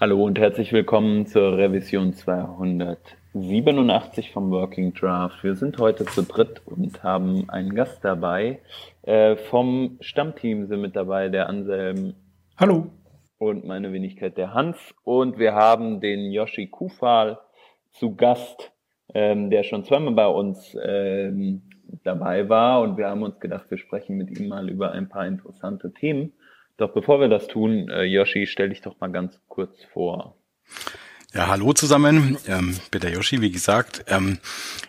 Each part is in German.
Hallo und herzlich willkommen zur Revision 287 vom Working Draft. Wir sind heute zu dritt und haben einen Gast dabei. Äh, vom Stammteam sind mit dabei der Anselm. Hallo. Und meine Wenigkeit der Hans. Und wir haben den Yoshi Kufal zu Gast, ähm, der schon zweimal bei uns ähm, dabei war. Und wir haben uns gedacht, wir sprechen mit ihm mal über ein paar interessante Themen. Doch bevor wir das tun, äh, Yoshi, stell dich doch mal ganz kurz vor. Ja, hallo zusammen. Ähm, bin der Yoshi, wie gesagt. Ähm,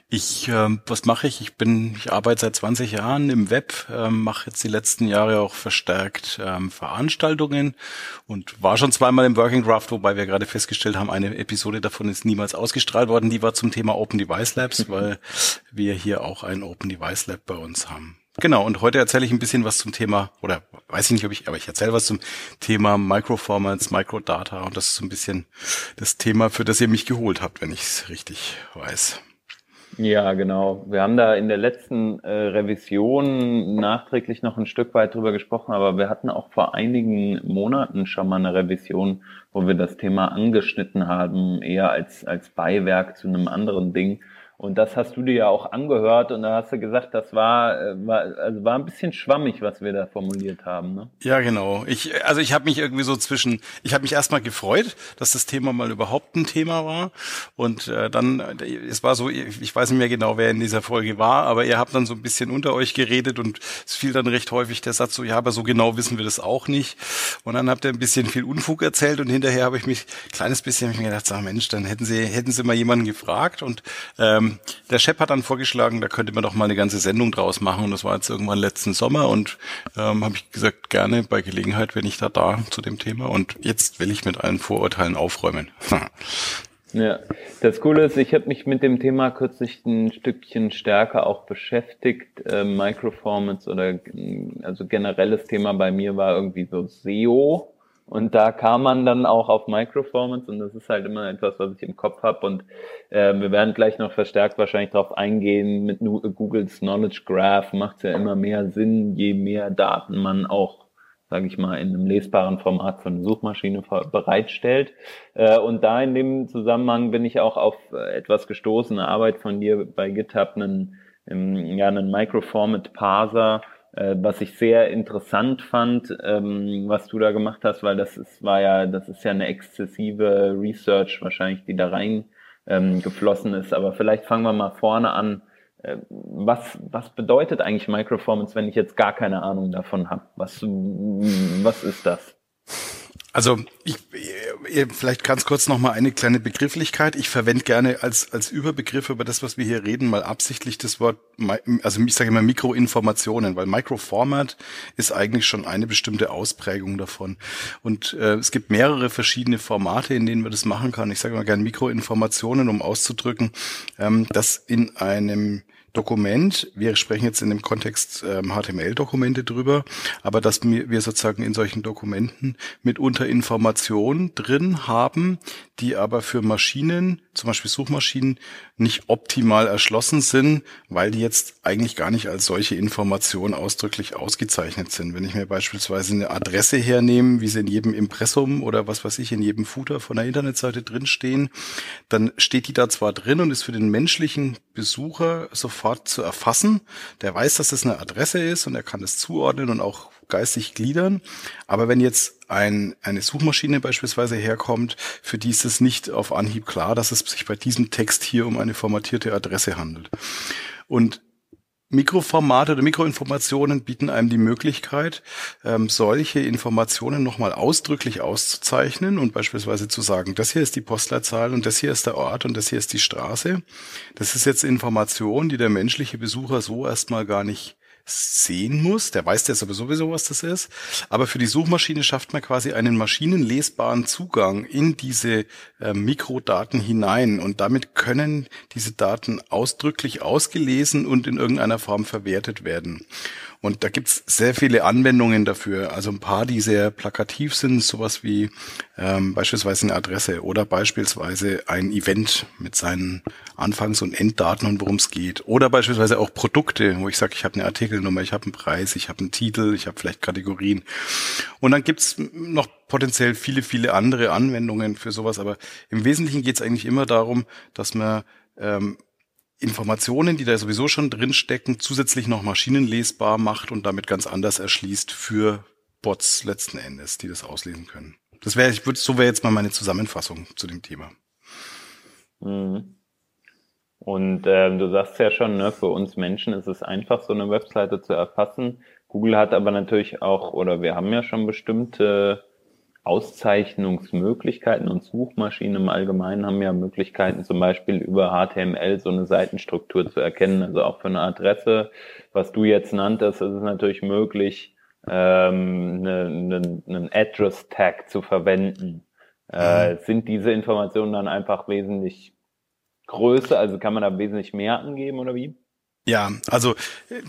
ich, ähm, was mache ich? Ich bin, ich arbeite seit 20 Jahren im Web, ähm, mache jetzt die letzten Jahre auch verstärkt ähm, Veranstaltungen und war schon zweimal im Working Draft, wobei wir gerade festgestellt haben, eine Episode davon ist niemals ausgestrahlt worden. Die war zum Thema Open Device Labs, weil wir hier auch ein Open Device Lab bei uns haben. Genau, und heute erzähle ich ein bisschen was zum Thema, oder weiß ich nicht, ob ich, aber ich erzähle was zum Thema Microformats, Microdata und das ist so ein bisschen das Thema, für das ihr mich geholt habt, wenn ich es richtig weiß. Ja, genau. Wir haben da in der letzten äh, Revision nachträglich noch ein Stück weit drüber gesprochen, aber wir hatten auch vor einigen Monaten schon mal eine Revision, wo wir das Thema angeschnitten haben, eher als, als Beiwerk zu einem anderen Ding. Und das hast du dir ja auch angehört und da hast du gesagt, das war, äh, war, also war ein bisschen schwammig, was wir da formuliert haben. Ne? Ja, genau. Ich, also ich habe mich irgendwie so zwischen, ich habe mich erstmal gefreut, dass das Thema mal überhaupt ein Thema war. Und äh, dann, es war so, ich weiß nicht mehr genau, wer in dieser Folge war, aber ihr habt dann so ein bisschen unter euch geredet und es fiel dann recht häufig der Satz so, ja, aber so genau wissen wir das auch nicht. Und dann habt ihr ein bisschen viel Unfug erzählt und hinterher habe ich mich ein kleines bisschen hab ich mir gedacht, sag Mensch, dann hätten sie, hätten sie mal jemanden gefragt und ähm, der Chef hat dann vorgeschlagen, da könnte man doch mal eine ganze Sendung draus machen. Und das war jetzt irgendwann letzten Sommer und ähm, habe ich gesagt, gerne bei Gelegenheit wenn ich da da zu dem Thema. Und jetzt will ich mit allen Vorurteilen aufräumen. Ja, das Coole ist, ich habe mich mit dem Thema kürzlich ein Stückchen stärker auch beschäftigt. Äh, Microformance oder also generelles Thema bei mir war irgendwie so SEO und da kam man dann auch auf Microformance und das ist halt immer etwas, was ich im Kopf habe. Und äh, wir werden gleich noch verstärkt wahrscheinlich darauf eingehen. Mit Googles Knowledge Graph macht es ja immer mehr Sinn, je mehr Daten man auch, sage ich mal, in einem lesbaren Format von Suchmaschine bereitstellt. Äh, und da in dem Zusammenhang bin ich auch auf äh, etwas gestoßen, eine Arbeit von dir bei GitHub, einen, ja, einen Microformat Parser äh, was ich sehr interessant fand, ähm, was du da gemacht hast, weil das ist, war ja, das ist ja eine exzessive Research wahrscheinlich, die da rein ähm, geflossen ist. Aber vielleicht fangen wir mal vorne an. Äh, was, was bedeutet eigentlich Microformance, wenn ich jetzt gar keine Ahnung davon habe? Was, was ist das? Also ich, vielleicht ganz kurz noch mal eine kleine Begrifflichkeit. Ich verwende gerne als als Überbegriff über das, was wir hier reden, mal absichtlich das Wort, also ich sage immer Mikroinformationen, weil Microformat ist eigentlich schon eine bestimmte Ausprägung davon. Und äh, es gibt mehrere verschiedene Formate, in denen man das machen kann. Ich sage immer gerne Mikroinformationen, um auszudrücken, ähm, dass in einem Dokument, wir sprechen jetzt in dem Kontext ähm, HTML-Dokumente drüber, aber dass wir sozusagen in solchen Dokumenten mitunter Informationen drin haben, die aber für Maschinen, zum Beispiel Suchmaschinen, nicht optimal erschlossen sind, weil die jetzt eigentlich gar nicht als solche Informationen ausdrücklich ausgezeichnet sind. Wenn ich mir beispielsweise eine Adresse hernehme, wie sie in jedem Impressum oder was weiß ich, in jedem Footer von der Internetseite drinstehen, dann steht die da zwar drin und ist für den menschlichen Besucher sofort zu erfassen. Der weiß, dass es das eine Adresse ist und er kann es zuordnen und auch geistig gliedern. Aber wenn jetzt ein, eine Suchmaschine beispielsweise herkommt, für die ist es nicht auf Anhieb klar, dass es sich bei diesem Text hier um eine formatierte Adresse handelt. Und Mikroformate oder Mikroinformationen bieten einem die Möglichkeit, ähm, solche Informationen nochmal ausdrücklich auszuzeichnen und beispielsweise zu sagen, das hier ist die Postleitzahl und das hier ist der Ort und das hier ist die Straße. Das ist jetzt Information, die der menschliche Besucher so erstmal gar nicht sehen muss. Der weiß ja sowieso, was das ist. Aber für die Suchmaschine schafft man quasi einen maschinenlesbaren Zugang in diese äh, Mikrodaten hinein. Und damit können diese Daten ausdrücklich ausgelesen und in irgendeiner Form verwertet werden. Und da gibt's sehr viele Anwendungen dafür. Also ein paar, die sehr plakativ sind, sowas wie ähm, beispielsweise eine Adresse oder beispielsweise ein Event mit seinen Anfangs- und Enddaten und worum es geht. Oder beispielsweise auch Produkte, wo ich sage, ich habe eine Artikelnummer, ich habe einen Preis, ich habe einen Titel, ich habe vielleicht Kategorien. Und dann gibt's noch potenziell viele, viele andere Anwendungen für sowas. Aber im Wesentlichen geht's eigentlich immer darum, dass man ähm, Informationen, die da sowieso schon drinstecken, zusätzlich noch maschinenlesbar macht und damit ganz anders erschließt für Bots letzten Endes, die das auslesen können. Das wäre, ich würde, so wäre jetzt mal meine Zusammenfassung zu dem Thema. Mhm. Und äh, du sagst ja schon, ne, für uns Menschen ist es einfach, so eine Webseite zu erfassen. Google hat aber natürlich auch, oder wir haben ja schon bestimmte Auszeichnungsmöglichkeiten und Suchmaschinen im Allgemeinen haben ja Möglichkeiten, zum Beispiel über HTML so eine Seitenstruktur zu erkennen. Also auch für eine Adresse, was du jetzt nanntest, ist es natürlich möglich, ähm, einen eine, Address-Tag zu verwenden. Äh, mhm. sind diese Informationen dann einfach wesentlich größer? Also kann man da wesentlich mehr angeben oder wie? Ja, also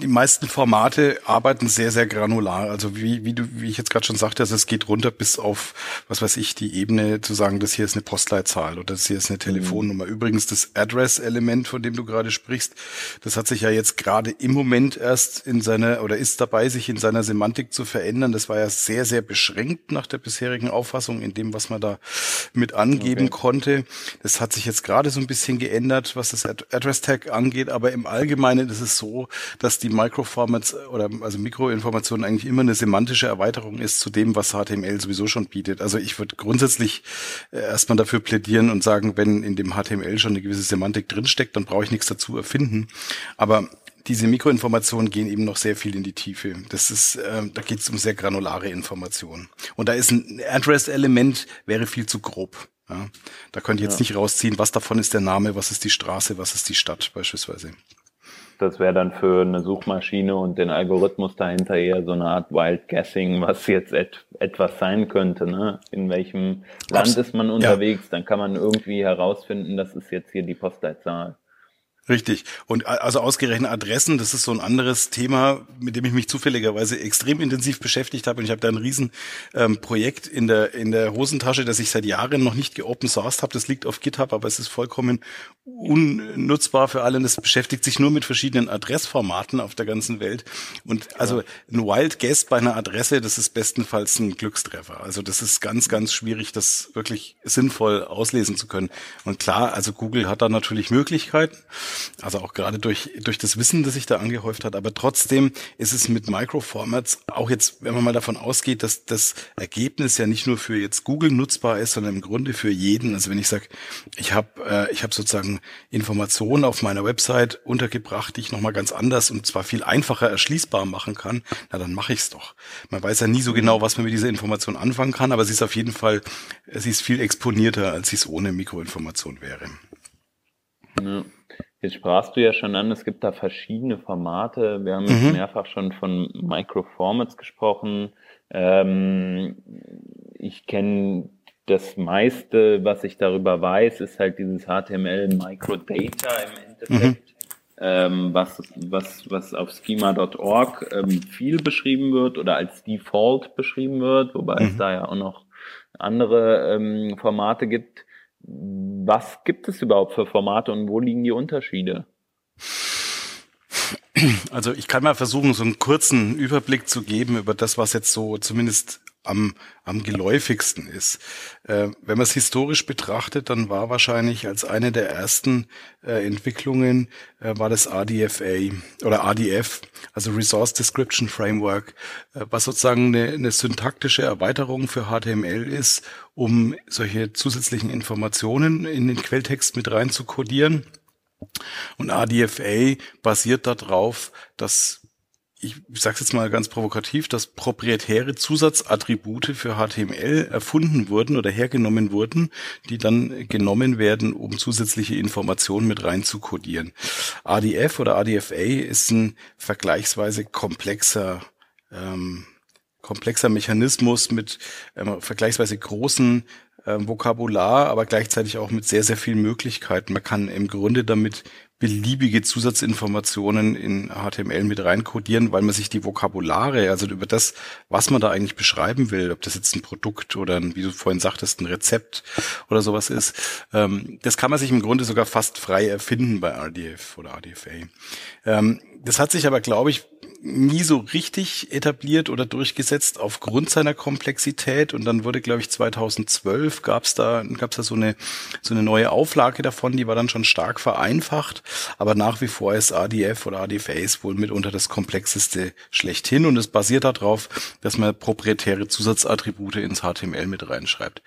die meisten Formate arbeiten sehr, sehr granular. Also wie, wie du, wie ich jetzt gerade schon sagte, also es geht runter bis auf, was weiß ich, die Ebene zu sagen, das hier ist eine Postleitzahl oder das hier ist eine mhm. Telefonnummer. Mhm. Übrigens das Address-Element, von dem du gerade sprichst, das hat sich ja jetzt gerade im Moment erst in seiner oder ist dabei, sich in seiner Semantik zu verändern. Das war ja sehr, sehr beschränkt nach der bisherigen Auffassung in dem, was man da mit angeben okay. konnte. Das hat sich jetzt gerade so ein bisschen geändert, was das Address-Tag angeht, aber im Allgemeinen das ist so, dass die Microformats oder also Mikroinformationen eigentlich immer eine semantische Erweiterung ist zu dem, was HTML sowieso schon bietet. Also ich würde grundsätzlich äh, erstmal dafür plädieren und sagen, wenn in dem HTML schon eine gewisse Semantik drinsteckt, dann brauche ich nichts dazu erfinden. Aber diese Mikroinformationen gehen eben noch sehr viel in die Tiefe. Das ist, äh, da geht es um sehr granulare Informationen. Und da ist ein Address-Element wäre viel zu grob. Ja, da könnt ihr jetzt ja. nicht rausziehen, was davon ist der Name, was ist die Straße, was ist die Stadt beispielsweise. Das wäre dann für eine Suchmaschine und den Algorithmus dahinter eher so eine Art Wild Guessing, was jetzt et etwas sein könnte. Ne? In welchem Land ist man unterwegs? Ja. Dann kann man irgendwie herausfinden, das ist jetzt hier die Postleitzahl. Richtig. Und also ausgerechnet Adressen, das ist so ein anderes Thema, mit dem ich mich zufälligerweise extrem intensiv beschäftigt habe. Und ich habe da ein riesen ähm, in der in der Hosentasche, das ich seit Jahren noch nicht geopen sourced habe. Das liegt auf GitHub, aber es ist vollkommen unnutzbar für alle. Und es beschäftigt sich nur mit verschiedenen Adressformaten auf der ganzen Welt. Und also ein Wild Guess bei einer Adresse, das ist bestenfalls ein Glückstreffer. Also das ist ganz, ganz schwierig, das wirklich sinnvoll auslesen zu können. Und klar, also Google hat da natürlich Möglichkeiten. Also auch gerade durch, durch das Wissen, das sich da angehäuft hat. Aber trotzdem ist es mit Microformats, auch jetzt, wenn man mal davon ausgeht, dass das Ergebnis ja nicht nur für jetzt Google nutzbar ist, sondern im Grunde für jeden. Also wenn ich sage, ich habe äh, ich hab sozusagen Informationen auf meiner Website untergebracht, die ich nochmal ganz anders und zwar viel einfacher erschließbar machen kann, na dann mache ich es doch. Man weiß ja nie so genau, was man mit dieser Information anfangen kann, aber sie ist auf jeden Fall, sie ist viel exponierter, als sie es ohne Mikroinformation wäre. Ja. Jetzt sprachst du ja schon an, es gibt da verschiedene Formate. Wir haben jetzt mhm. mehrfach schon von Microformats gesprochen. Ähm, ich kenne das meiste, was ich darüber weiß, ist halt dieses HTML Microdata im Endeffekt. Mhm. Ähm, was, was, was auf schema.org ähm, viel beschrieben wird oder als Default beschrieben wird, wobei mhm. es da ja auch noch andere ähm, Formate gibt. Was gibt es überhaupt für Formate und wo liegen die Unterschiede? Also ich kann mal versuchen, so einen kurzen Überblick zu geben über das, was jetzt so zumindest am, am geläufigsten ist. Äh, wenn man es historisch betrachtet, dann war wahrscheinlich als eine der ersten äh, Entwicklungen äh, war das RDFA oder RDF, also Resource Description Framework, äh, was sozusagen eine, eine syntaktische Erweiterung für HTML ist, um solche zusätzlichen Informationen in den Quelltext mit rein zu kodieren. Und RDFA basiert darauf, dass ich, sage jetzt mal ganz provokativ, dass proprietäre Zusatzattribute für HTML erfunden wurden oder hergenommen wurden, die dann genommen werden, um zusätzliche Informationen mit rein zu kodieren. ADF oder ADFA ist ein vergleichsweise komplexer ähm, komplexer Mechanismus mit ähm, vergleichsweise großen ähm, Vokabular, aber gleichzeitig auch mit sehr, sehr vielen Möglichkeiten. Man kann im Grunde damit beliebige Zusatzinformationen in HTML mit reinkodieren, weil man sich die Vokabulare, also über das, was man da eigentlich beschreiben will, ob das jetzt ein Produkt oder ein, wie du vorhin sagtest, ein Rezept oder sowas ist, ähm, das kann man sich im Grunde sogar fast frei erfinden bei RDF oder RDFA. Ähm, das hat sich aber, glaube ich, nie so richtig etabliert oder durchgesetzt aufgrund seiner Komplexität. Und dann wurde, glaube ich, 2012 gab es da, gab's da so eine, so eine neue Auflage davon, die war dann schon stark vereinfacht. Aber nach wie vor ist ADF oder ADFAs wohl mitunter das komplexeste schlechthin. Und es basiert darauf, dass man proprietäre Zusatzattribute ins HTML mit reinschreibt.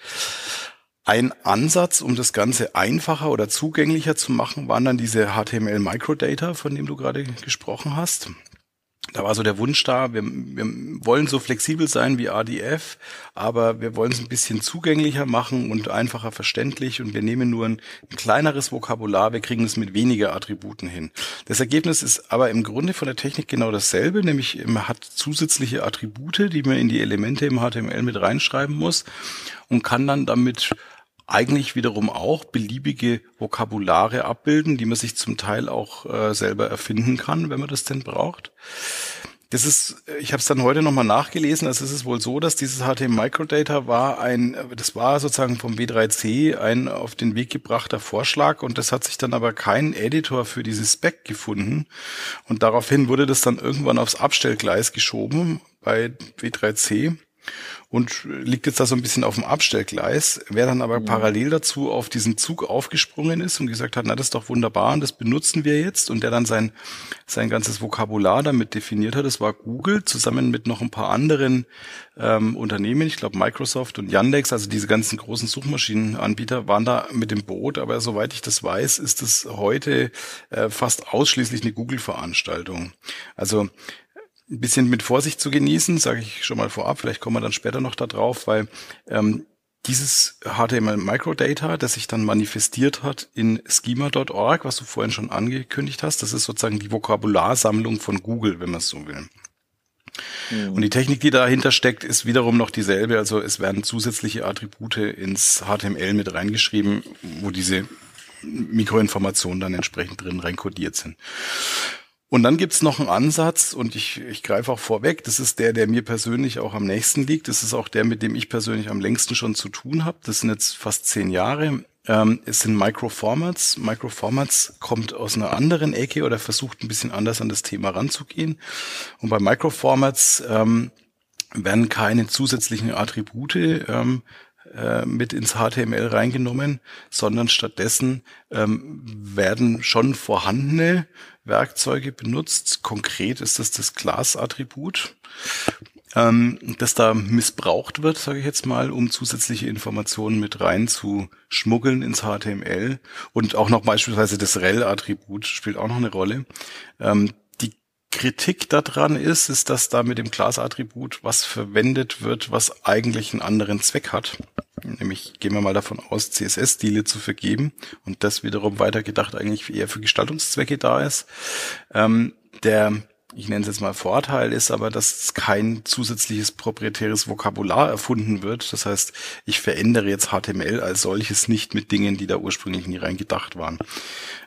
Ein Ansatz, um das Ganze einfacher oder zugänglicher zu machen, waren dann diese HTML Microdata, von dem du gerade gesprochen hast da war so der Wunsch da, wir, wir wollen so flexibel sein wie ADF, aber wir wollen es ein bisschen zugänglicher machen und einfacher verständlich und wir nehmen nur ein, ein kleineres Vokabular, wir kriegen es mit weniger Attributen hin. Das Ergebnis ist aber im Grunde von der Technik genau dasselbe, nämlich man hat zusätzliche Attribute, die man in die Elemente im HTML mit reinschreiben muss und kann dann damit eigentlich wiederum auch beliebige Vokabulare abbilden, die man sich zum Teil auch äh, selber erfinden kann, wenn man das denn braucht. Das ist, ich habe es dann heute nochmal nachgelesen, also es ist wohl so, dass dieses HTML Microdata war ein, das war sozusagen vom W3C ein auf den Weg gebrachter Vorschlag und das hat sich dann aber kein Editor für dieses Spec gefunden. Und daraufhin wurde das dann irgendwann aufs Abstellgleis geschoben bei W3C und liegt jetzt da so ein bisschen auf dem Abstellgleis. Wer dann aber mhm. parallel dazu auf diesen Zug aufgesprungen ist und gesagt hat, na, das ist doch wunderbar und das benutzen wir jetzt und der dann sein, sein ganzes Vokabular damit definiert hat, das war Google zusammen mit noch ein paar anderen ähm, Unternehmen, ich glaube Microsoft und Yandex, also diese ganzen großen Suchmaschinenanbieter waren da mit dem Boot, aber soweit ich das weiß, ist es heute äh, fast ausschließlich eine Google-Veranstaltung. Also ein bisschen mit Vorsicht zu genießen, sage ich schon mal vorab. Vielleicht kommen wir dann später noch da drauf, weil ähm, dieses HTML Microdata, das sich dann manifestiert hat in schema.org, was du vorhin schon angekündigt hast, das ist sozusagen die Vokabularsammlung von Google, wenn man es so will. Mhm. Und die Technik, die dahinter steckt, ist wiederum noch dieselbe. Also es werden zusätzliche Attribute ins HTML mit reingeschrieben, wo diese Mikroinformationen dann entsprechend drin reinkodiert sind. Und dann gibt's noch einen Ansatz, und ich, ich greife auch vorweg, das ist der, der mir persönlich auch am nächsten liegt. Das ist auch der, mit dem ich persönlich am längsten schon zu tun habe. Das sind jetzt fast zehn Jahre. Ähm, es sind Microformats. Microformats kommt aus einer anderen Ecke oder versucht ein bisschen anders an das Thema ranzugehen. Und bei Microformats ähm, werden keine zusätzlichen Attribute ähm, äh, mit ins HTML reingenommen, sondern stattdessen ähm, werden schon vorhandene Werkzeuge benutzt. Konkret ist das das Class-Attribut, ähm, das da missbraucht wird, sage ich jetzt mal, um zusätzliche Informationen mit rein zu schmuggeln ins HTML. Und auch noch beispielsweise das rel-Attribut spielt auch noch eine Rolle. Ähm, Kritik daran ist, ist, dass da mit dem Class-Attribut was verwendet wird, was eigentlich einen anderen Zweck hat. Nämlich gehen wir mal davon aus, CSS-Stile zu vergeben und das wiederum weitergedacht eigentlich eher für Gestaltungszwecke da ist. Ähm, der ich nenne es jetzt mal Vorteil, ist aber, dass kein zusätzliches proprietäres Vokabular erfunden wird. Das heißt, ich verändere jetzt HTML als solches nicht mit Dingen, die da ursprünglich nie reingedacht waren.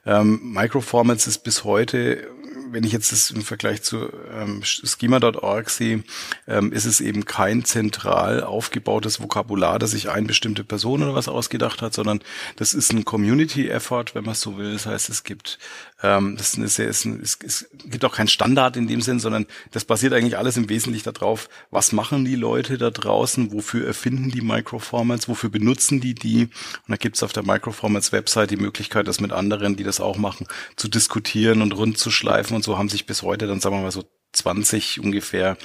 Ähm, Microformats ist bis heute wenn ich jetzt das im Vergleich zu ähm, schema.org sehe, ähm, ist es eben kein zentral aufgebautes Vokabular, das sich eine bestimmte Person oder was ausgedacht hat, sondern das ist ein Community-Effort, wenn man so will. Das heißt, es gibt ähm, das ist ist ein, es, es gibt auch keinen Standard in dem Sinn, sondern das basiert eigentlich alles im Wesentlichen darauf, was machen die Leute da draußen, wofür erfinden die Microformats, wofür benutzen die die. Und da gibt's auf der Microformats-Website die Möglichkeit, das mit anderen, die das auch machen, zu diskutieren und rund zu schleifen. Und so haben sich bis heute dann, sagen wir mal so, 20 ungefähr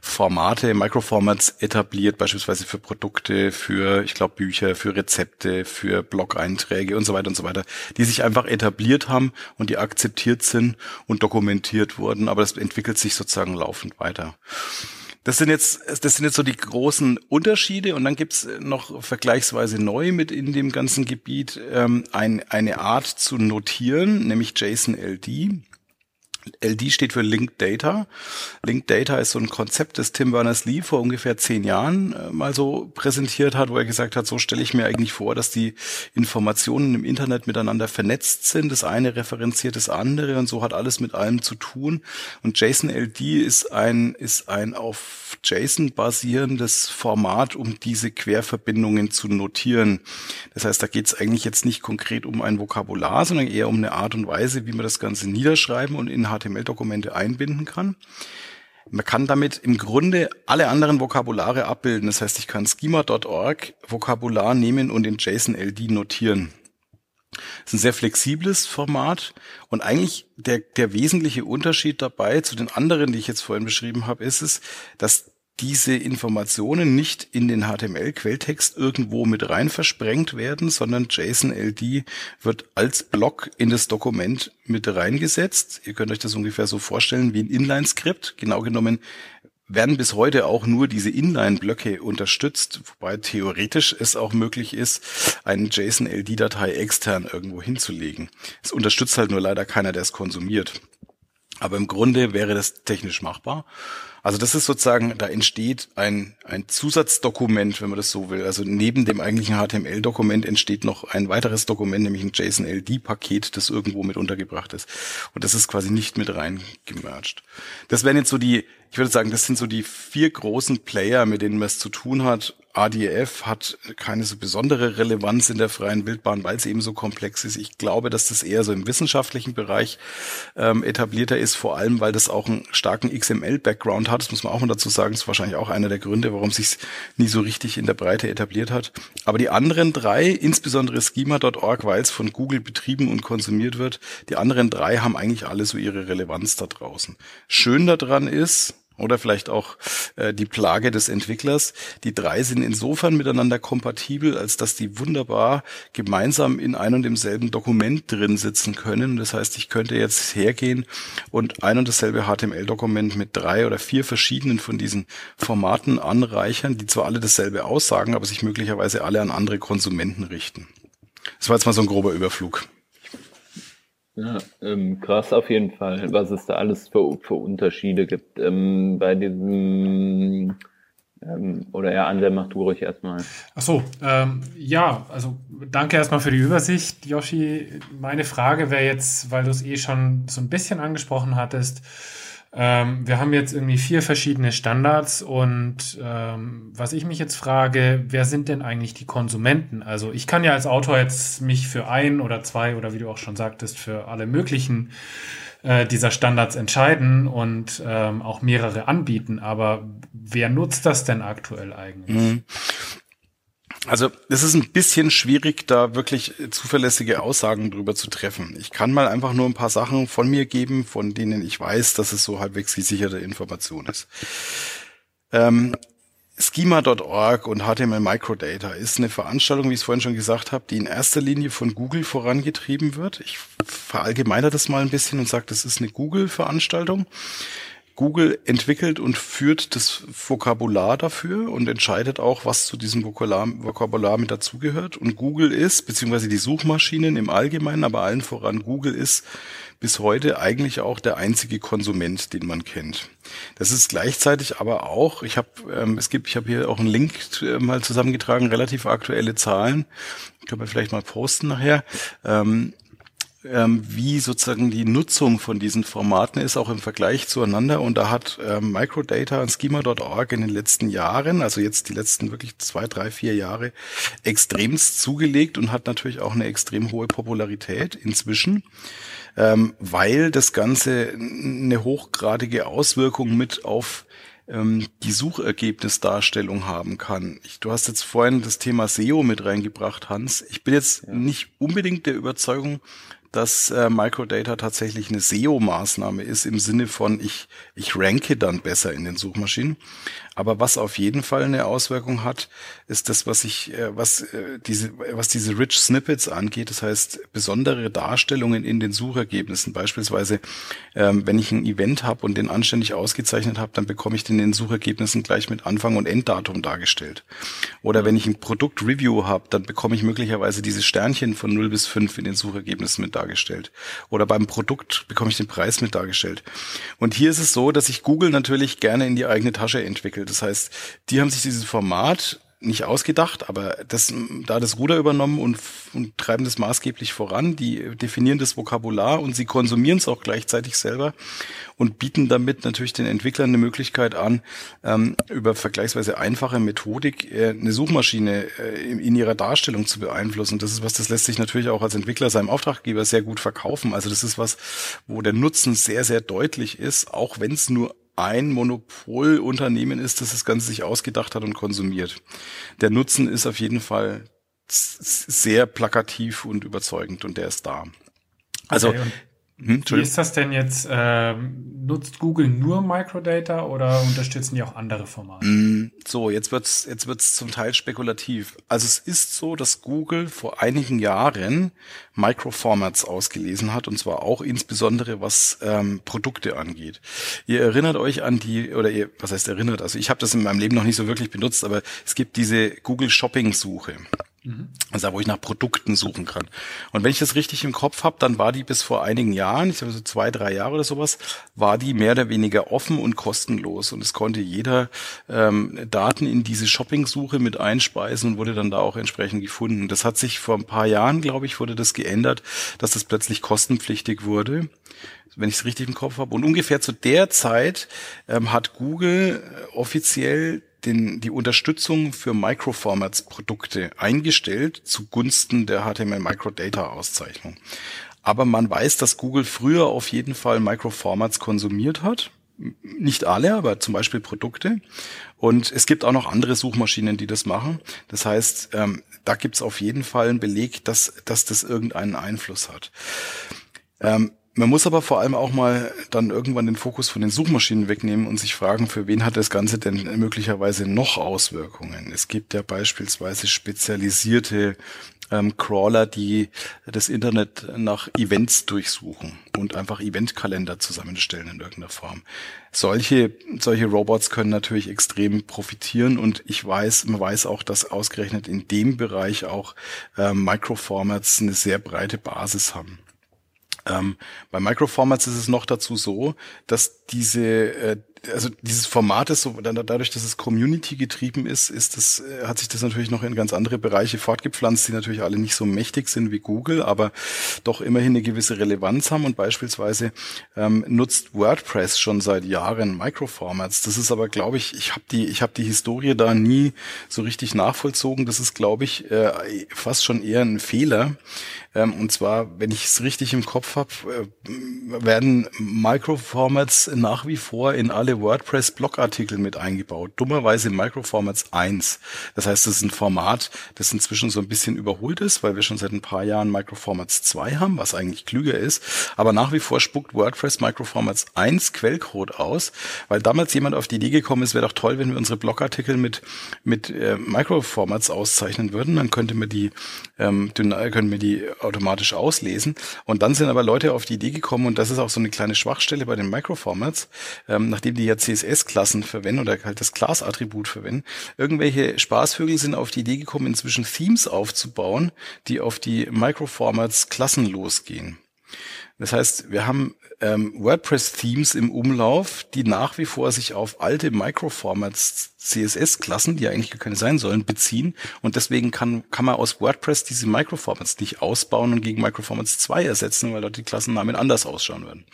Formate, Microformats etabliert, beispielsweise für Produkte, für, ich glaube, Bücher, für Rezepte, für Blog-Einträge und so weiter und so weiter, die sich einfach etabliert haben und die akzeptiert sind und dokumentiert wurden, aber das entwickelt sich sozusagen laufend weiter. Das sind jetzt, das sind jetzt so die großen Unterschiede und dann gibt's noch vergleichsweise neu mit in dem ganzen Gebiet ähm, ein, eine Art zu notieren, nämlich JSON-LD. LD steht für Linked Data. Linked Data ist so ein Konzept, das Tim Berners-Lee vor ungefähr zehn Jahren äh, mal so präsentiert hat, wo er gesagt hat, so stelle ich mir eigentlich vor, dass die Informationen im Internet miteinander vernetzt sind. Das eine referenziert das andere und so hat alles mit allem zu tun. Und JSON LD ist ein, ist ein auf JSON basierendes Format, um diese Querverbindungen zu notieren. Das heißt, da geht es eigentlich jetzt nicht konkret um ein Vokabular, sondern eher um eine Art und Weise, wie man das Ganze niederschreiben und in HTML-Dokumente einbinden kann. Man kann damit im Grunde alle anderen Vokabulare abbilden. Das heißt, ich kann schema.org Vokabular nehmen und in JSON-LD notieren. Das ist ein sehr flexibles Format und eigentlich der, der wesentliche Unterschied dabei zu den anderen, die ich jetzt vorhin beschrieben habe, ist es, dass diese Informationen nicht in den HTML-Quelltext irgendwo mit rein versprengt werden, sondern JSON-LD wird als Block in das Dokument mit reingesetzt. Ihr könnt euch das ungefähr so vorstellen wie ein Inline-Skript. Genau genommen werden bis heute auch nur diese Inline-Blöcke unterstützt, wobei theoretisch es auch möglich ist, eine JSON-LD-Datei extern irgendwo hinzulegen. Es unterstützt halt nur leider keiner, der es konsumiert. Aber im Grunde wäre das technisch machbar. Also das ist sozusagen, da entsteht ein, ein Zusatzdokument, wenn man das so will. Also neben dem eigentlichen HTML-Dokument entsteht noch ein weiteres Dokument, nämlich ein JSON-LD-Paket, das irgendwo mit untergebracht ist. Und das ist quasi nicht mit reingemerged. Das wären jetzt so die, ich würde sagen, das sind so die vier großen Player, mit denen man es zu tun hat. ADF hat keine so besondere Relevanz in der freien Wildbahn, weil es eben so komplex ist. Ich glaube, dass das eher so im wissenschaftlichen Bereich ähm, etablierter ist, vor allem weil das auch einen starken XML-Background hat. Das muss man auch mal dazu sagen. Das ist wahrscheinlich auch einer der Gründe, warum sich nie so richtig in der Breite etabliert hat. Aber die anderen drei, insbesondere schema.org, weil es von Google betrieben und konsumiert wird, die anderen drei haben eigentlich alle so ihre Relevanz da draußen. Schön daran ist, oder vielleicht auch äh, die Plage des Entwicklers. Die drei sind insofern miteinander kompatibel, als dass die wunderbar gemeinsam in ein und demselben Dokument drin sitzen können. Das heißt, ich könnte jetzt hergehen und ein und dasselbe HTML-Dokument mit drei oder vier verschiedenen von diesen Formaten anreichern, die zwar alle dasselbe aussagen, aber sich möglicherweise alle an andere Konsumenten richten. Das war jetzt mal so ein grober Überflug. Ja, ähm, krass auf jeden Fall, was es da alles für, für Unterschiede gibt. Ähm, bei diesem, ähm, oder ja, Anselm, mach du ruhig erstmal. Ach so, ähm, ja, also danke erstmal für die Übersicht, Yoshi. Meine Frage wäre jetzt, weil du es eh schon so ein bisschen angesprochen hattest, ähm, wir haben jetzt irgendwie vier verschiedene Standards und ähm, was ich mich jetzt frage, wer sind denn eigentlich die Konsumenten? Also ich kann ja als Autor jetzt mich für ein oder zwei oder wie du auch schon sagtest, für alle möglichen äh, dieser Standards entscheiden und ähm, auch mehrere anbieten. Aber wer nutzt das denn aktuell eigentlich? Mhm. Also es ist ein bisschen schwierig, da wirklich zuverlässige Aussagen drüber zu treffen. Ich kann mal einfach nur ein paar Sachen von mir geben, von denen ich weiß, dass es so halbwegs gesicherte Information ist. Ähm, Schema.org und HTML Microdata ist eine Veranstaltung, wie ich es vorhin schon gesagt habe, die in erster Linie von Google vorangetrieben wird. Ich verallgemeiner das mal ein bisschen und sage, das ist eine Google-Veranstaltung. Google entwickelt und führt das Vokabular dafür und entscheidet auch, was zu diesem Vokabular, Vokabular mit dazugehört. Und Google ist, beziehungsweise die Suchmaschinen im Allgemeinen, aber allen voran Google ist bis heute eigentlich auch der einzige Konsument, den man kennt. Das ist gleichzeitig aber auch, ich habe, ähm, es gibt, ich habe hier auch einen Link äh, mal zusammengetragen, relativ aktuelle Zahlen. Können wir vielleicht mal posten nachher. Ähm, ähm, wie sozusagen die Nutzung von diesen Formaten ist, auch im Vergleich zueinander. Und da hat ähm, Microdata und Schema.org in den letzten Jahren, also jetzt die letzten wirklich zwei, drei, vier Jahre, extremst zugelegt und hat natürlich auch eine extrem hohe Popularität inzwischen, ähm, weil das Ganze eine hochgradige Auswirkung mit auf ähm, die Suchergebnisdarstellung haben kann. Ich, du hast jetzt vorhin das Thema SEO mit reingebracht, Hans. Ich bin jetzt ja. nicht unbedingt der Überzeugung, dass äh, Microdata tatsächlich eine SEO-Maßnahme ist im Sinne von ich, ich ranke dann besser in den Suchmaschinen. Aber was auf jeden Fall eine Auswirkung hat, ist das, was ich, äh, was äh, diese, was diese Rich Snippets angeht. Das heißt besondere Darstellungen in den Suchergebnissen. Beispielsweise, ähm, wenn ich ein Event habe und den anständig ausgezeichnet habe, dann bekomme ich den in den Suchergebnissen gleich mit Anfang und Enddatum dargestellt. Oder wenn ich ein Produkt-Review habe, dann bekomme ich möglicherweise diese Sternchen von 0 bis 5 in den Suchergebnissen mit dargestellt dargestellt. Oder beim Produkt bekomme ich den Preis mit dargestellt. Und hier ist es so, dass sich Google natürlich gerne in die eigene Tasche entwickelt. Das heißt, die haben sich dieses Format nicht ausgedacht, aber das, da das Ruder übernommen und, und treiben das maßgeblich voran. Die definieren das Vokabular und sie konsumieren es auch gleichzeitig selber und bieten damit natürlich den Entwicklern eine Möglichkeit an, ähm, über vergleichsweise einfache Methodik äh, eine Suchmaschine äh, in, in, ihrer Darstellung zu beeinflussen. Das ist was, das lässt sich natürlich auch als Entwickler seinem Auftraggeber sehr gut verkaufen. Also das ist was, wo der Nutzen sehr, sehr deutlich ist, auch wenn es nur ein Monopolunternehmen ist, das das Ganze sich ausgedacht hat und konsumiert. Der Nutzen ist auf jeden Fall sehr plakativ und überzeugend und der ist da. Also okay, hm, Wie ist das denn jetzt? Ähm, nutzt Google nur Microdata oder unterstützen die auch andere Formate? Hm, so, jetzt wird's jetzt wird's zum Teil spekulativ. Also es ist so, dass Google vor einigen Jahren Microformats ausgelesen hat und zwar auch insbesondere was ähm, Produkte angeht. Ihr erinnert euch an die oder ihr was heißt erinnert? Also ich habe das in meinem Leben noch nicht so wirklich benutzt, aber es gibt diese Google Shopping Suche. Also wo ich nach Produkten suchen kann. Und wenn ich das richtig im Kopf habe, dann war die bis vor einigen Jahren, ich glaube so zwei, drei Jahre oder sowas, war die mehr oder weniger offen und kostenlos. Und es konnte jeder ähm, Daten in diese Shopping-Suche mit einspeisen und wurde dann da auch entsprechend gefunden. Das hat sich vor ein paar Jahren, glaube ich, wurde das geändert, dass das plötzlich kostenpflichtig wurde wenn ich es richtig im Kopf habe. Und ungefähr zu der Zeit ähm, hat Google äh, offiziell den, die Unterstützung für Microformats-Produkte eingestellt zugunsten der HTML Microdata-Auszeichnung. Aber man weiß, dass Google früher auf jeden Fall Microformats konsumiert hat. Nicht alle, aber zum Beispiel Produkte. Und es gibt auch noch andere Suchmaschinen, die das machen. Das heißt, ähm, da gibt es auf jeden Fall einen Beleg, dass, dass das irgendeinen Einfluss hat. Ähm, man muss aber vor allem auch mal dann irgendwann den Fokus von den Suchmaschinen wegnehmen und sich fragen, für wen hat das Ganze denn möglicherweise noch Auswirkungen? Es gibt ja beispielsweise spezialisierte ähm, Crawler, die das Internet nach Events durchsuchen und einfach Eventkalender zusammenstellen in irgendeiner Form. Solche, solche Robots können natürlich extrem profitieren und ich weiß, man weiß auch, dass ausgerechnet in dem Bereich auch äh, Microformats eine sehr breite Basis haben. Ähm, bei Microformats ist es noch dazu so, dass diese äh, also dieses Format ist so, dadurch, dass es Community getrieben ist, ist das, äh, hat sich das natürlich noch in ganz andere Bereiche fortgepflanzt, die natürlich alle nicht so mächtig sind wie Google, aber doch immerhin eine gewisse Relevanz haben und beispielsweise ähm, nutzt WordPress schon seit Jahren Microformats. Das ist aber, glaube ich, ich habe die, ich habe die Historie da nie so richtig nachvollzogen. Das ist, glaube ich, äh, fast schon eher ein Fehler. Ähm, und zwar, wenn ich es richtig im Kopf habe, äh, werden Microformats nach wie vor in alle WordPress-Blogartikel mit eingebaut. Dummerweise Microformats 1. Das heißt, das ist ein Format, das inzwischen so ein bisschen überholt ist, weil wir schon seit ein paar Jahren Microformats 2 haben, was eigentlich klüger ist. Aber nach wie vor spuckt WordPress Microformats 1 Quellcode aus, weil damals jemand auf die Idee gekommen ist, wäre doch toll, wenn wir unsere Blogartikel mit, mit äh, Microformats auszeichnen würden. Dann könnte man die, ähm, können wir die automatisch auslesen. Und dann sind aber Leute auf die Idee gekommen, und das ist auch so eine kleine Schwachstelle bei den Microformats, ähm, nachdem die ja CSS-Klassen verwenden oder halt das Class-Attribut verwenden. Irgendwelche Spaßvögel sind auf die Idee gekommen, inzwischen Themes aufzubauen, die auf die Microformats Klassen losgehen. Das heißt, wir haben ähm, WordPress-Themes im Umlauf, die nach wie vor sich auf alte Microformats CSS-Klassen, die eigentlich gar keine sein sollen, beziehen. Und deswegen kann, kann man aus WordPress diese Microformats nicht ausbauen und gegen Microformats 2 ersetzen, weil dort die Klassennamen anders ausschauen würden.